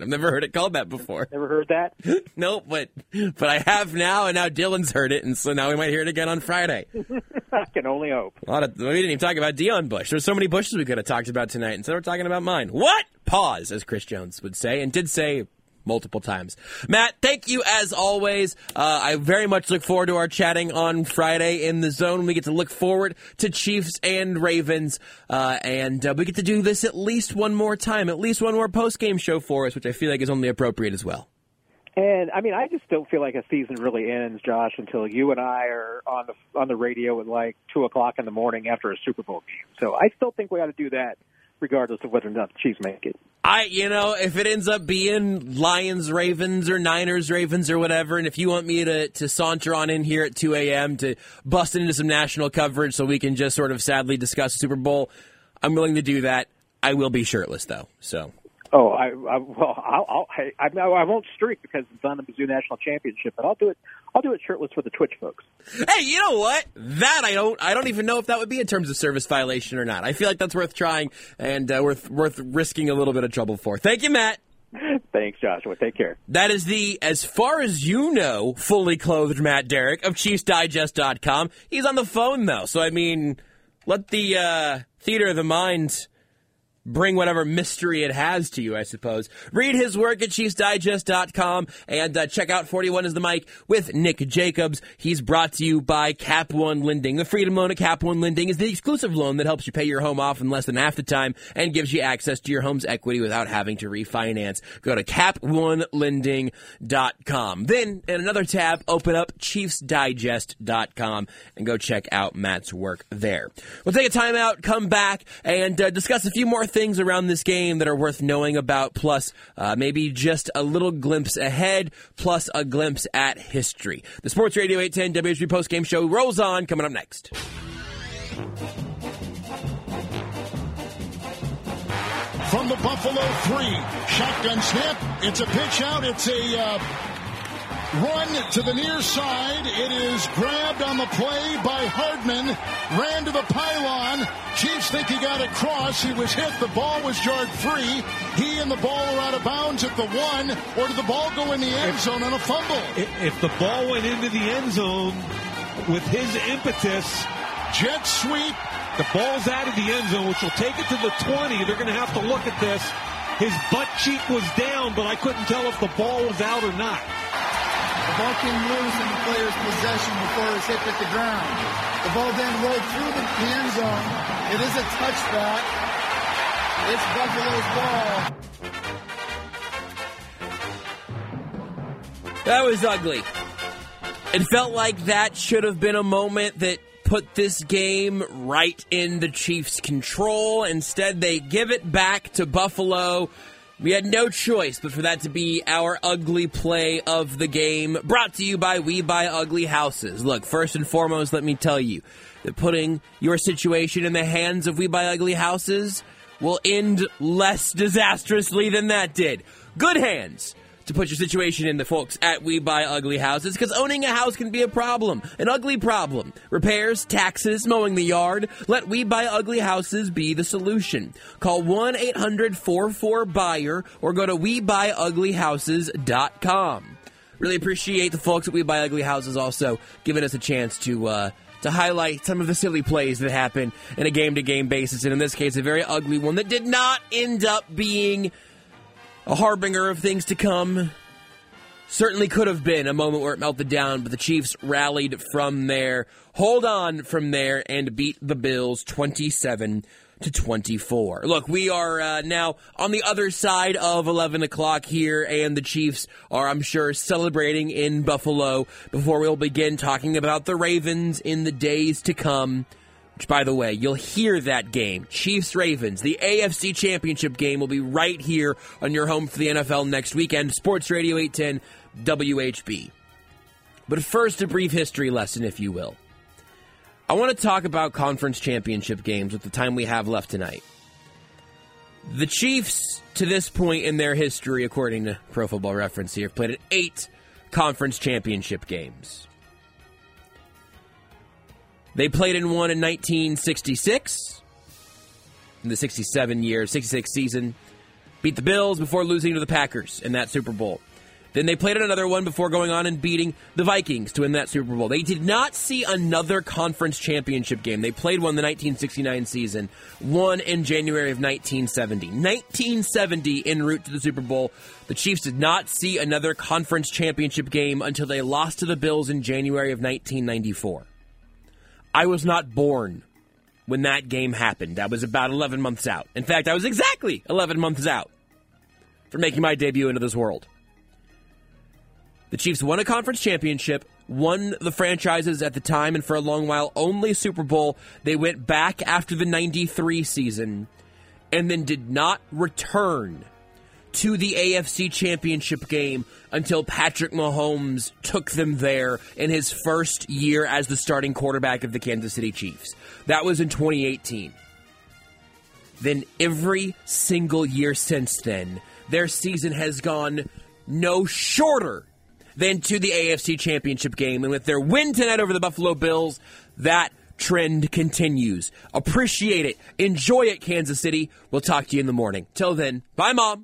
I've never heard it called that before. Never heard that? nope, but but I have now, and now Dylan's heard it, and so now we might hear it again on Friday. I can only hope. A lot of we didn't even talk about Deon Bush. There's so many bushes we could have talked about tonight. Instead, we're talking about mine. What? Pause, as Chris Jones would say, and did say multiple times. Matt, thank you as always. Uh, I very much look forward to our chatting on Friday in the zone. We get to look forward to Chiefs and Ravens, uh, and uh, we get to do this at least one more time, at least one more post game show for us, which I feel like is only appropriate as well. And I mean, I just don't feel like a season really ends, Josh, until you and I are on the on the radio at like two o'clock in the morning after a Super Bowl game. So I still think we ought to do that, regardless of whether or not the Chiefs make it. I, you know, if it ends up being Lions, Ravens, or Niners, Ravens, or whatever, and if you want me to, to saunter on in here at 2 a.m. to bust into some national coverage so we can just sort of sadly discuss Super Bowl, I'm willing to do that. I will be shirtless, though. So, Oh, I, I well, I'll, I'll I, I, I won't streak because it's on the Mizzou National Championship, but I'll do it. I'll do it shirtless for the Twitch folks. hey, you know what? That I don't, I don't even know if that would be a terms of service violation or not. I feel like that's worth trying and uh, worth worth risking a little bit of trouble for. Thank you, Matt. Thanks, Joshua. Take care. That is the, as far as you know, fully clothed Matt Derrick of ChiefsDigest.com. He's on the phone, though. So, I mean, let the uh, theater of the mind bring whatever mystery it has to you, I suppose. Read his work at ChiefsDigest.com and uh, check out 41 is the Mic with Nick Jacobs. He's brought to you by Cap One Lending. The Freedom Loan at Cap One Lending is the exclusive loan that helps you pay your home off in less than half the time and gives you access to your home's equity without having to refinance. Go to CapOneLending.com. Then, in another tab, open up ChiefsDigest.com and go check out Matt's work there. We'll take a timeout, come back, and uh, discuss a few more things around this game that are worth knowing about, plus uh, maybe just a little glimpse ahead, plus a glimpse at history. The Sports Radio 810 WHB postgame show rolls on, coming up next. From the Buffalo three, shotgun snap. It's a pitch out. It's a uh, run to the near side. It is grabbed on the play by Hardman. Ran to the pylon. Chiefs think he got across. He was hit. The ball was jarred free. He and the ball are out of bounds at the one. Or did the ball go in the end zone on a fumble? If, if the ball went into the end zone with his impetus, jet sweep. The ball's out of the end zone, which will take it to the 20. They're going to have to look at this. His butt cheek was down, but I couldn't tell if the ball was out or not. The ball came loose in the player's possession before it was hit at the ground. The ball then rolled through the end zone. It is a touchback. It's Buffalo's ball. That was ugly. It felt like that should have been a moment that put this game right in the Chiefs' control. Instead, they give it back to Buffalo. We had no choice but for that to be our ugly play of the game. Brought to you by We Buy Ugly Houses. Look, first and foremost, let me tell you that putting your situation in the hands of We Buy Ugly Houses will end less disastrously than that did. Good hands to put your situation in the folks at We Buy Ugly Houses because owning a house can be a problem, an ugly problem. Repairs, taxes, mowing the yard. Let We Buy Ugly Houses be the solution. Call 1 800 44 Buyer or go to WeBuyUglyHouses.com. Really appreciate the folks at We Buy Ugly Houses also giving us a chance to. Uh, to highlight some of the silly plays that happen in a game to game basis, and in this case, a very ugly one that did not end up being a harbinger of things to come. Certainly could have been a moment where it melted down, but the Chiefs rallied from there, hold on from there, and beat the Bills 27 to 24. Look, we are uh, now on the other side of 11 o'clock here, and the Chiefs are, I'm sure, celebrating in Buffalo before we'll begin talking about the Ravens in the days to come. Which, by the way, you'll hear that game. Chiefs Ravens, the AFC Championship game, will be right here on your home for the NFL next weekend. Sports Radio 810 WHB. But first, a brief history lesson, if you will. I want to talk about conference championship games with the time we have left tonight. The Chiefs, to this point in their history, according to Pro Football Reference here, have played in eight conference championship games. They played in one in 1966, in the 67 year, 66 season. Beat the Bills before losing to the Packers in that Super Bowl. Then they played in another one before going on and beating the Vikings to win that Super Bowl. They did not see another conference championship game. They played one the 1969 season, one in January of 1970. 1970 en route to the Super Bowl. The Chiefs did not see another conference championship game until they lost to the Bills in January of 1994. I was not born when that game happened. I was about 11 months out. In fact, I was exactly 11 months out for making my debut into this world. The Chiefs won a conference championship, won the franchises at the time and for a long while only Super Bowl. They went back after the 93 season and then did not return to the AFC championship game until Patrick Mahomes took them there in his first year as the starting quarterback of the Kansas City Chiefs. That was in 2018. Then every single year since then, their season has gone no shorter than to the AFC Championship game. And with their win tonight over the Buffalo Bills, that trend continues. Appreciate it. Enjoy it, Kansas City. We'll talk to you in the morning. Till then, bye, Mom.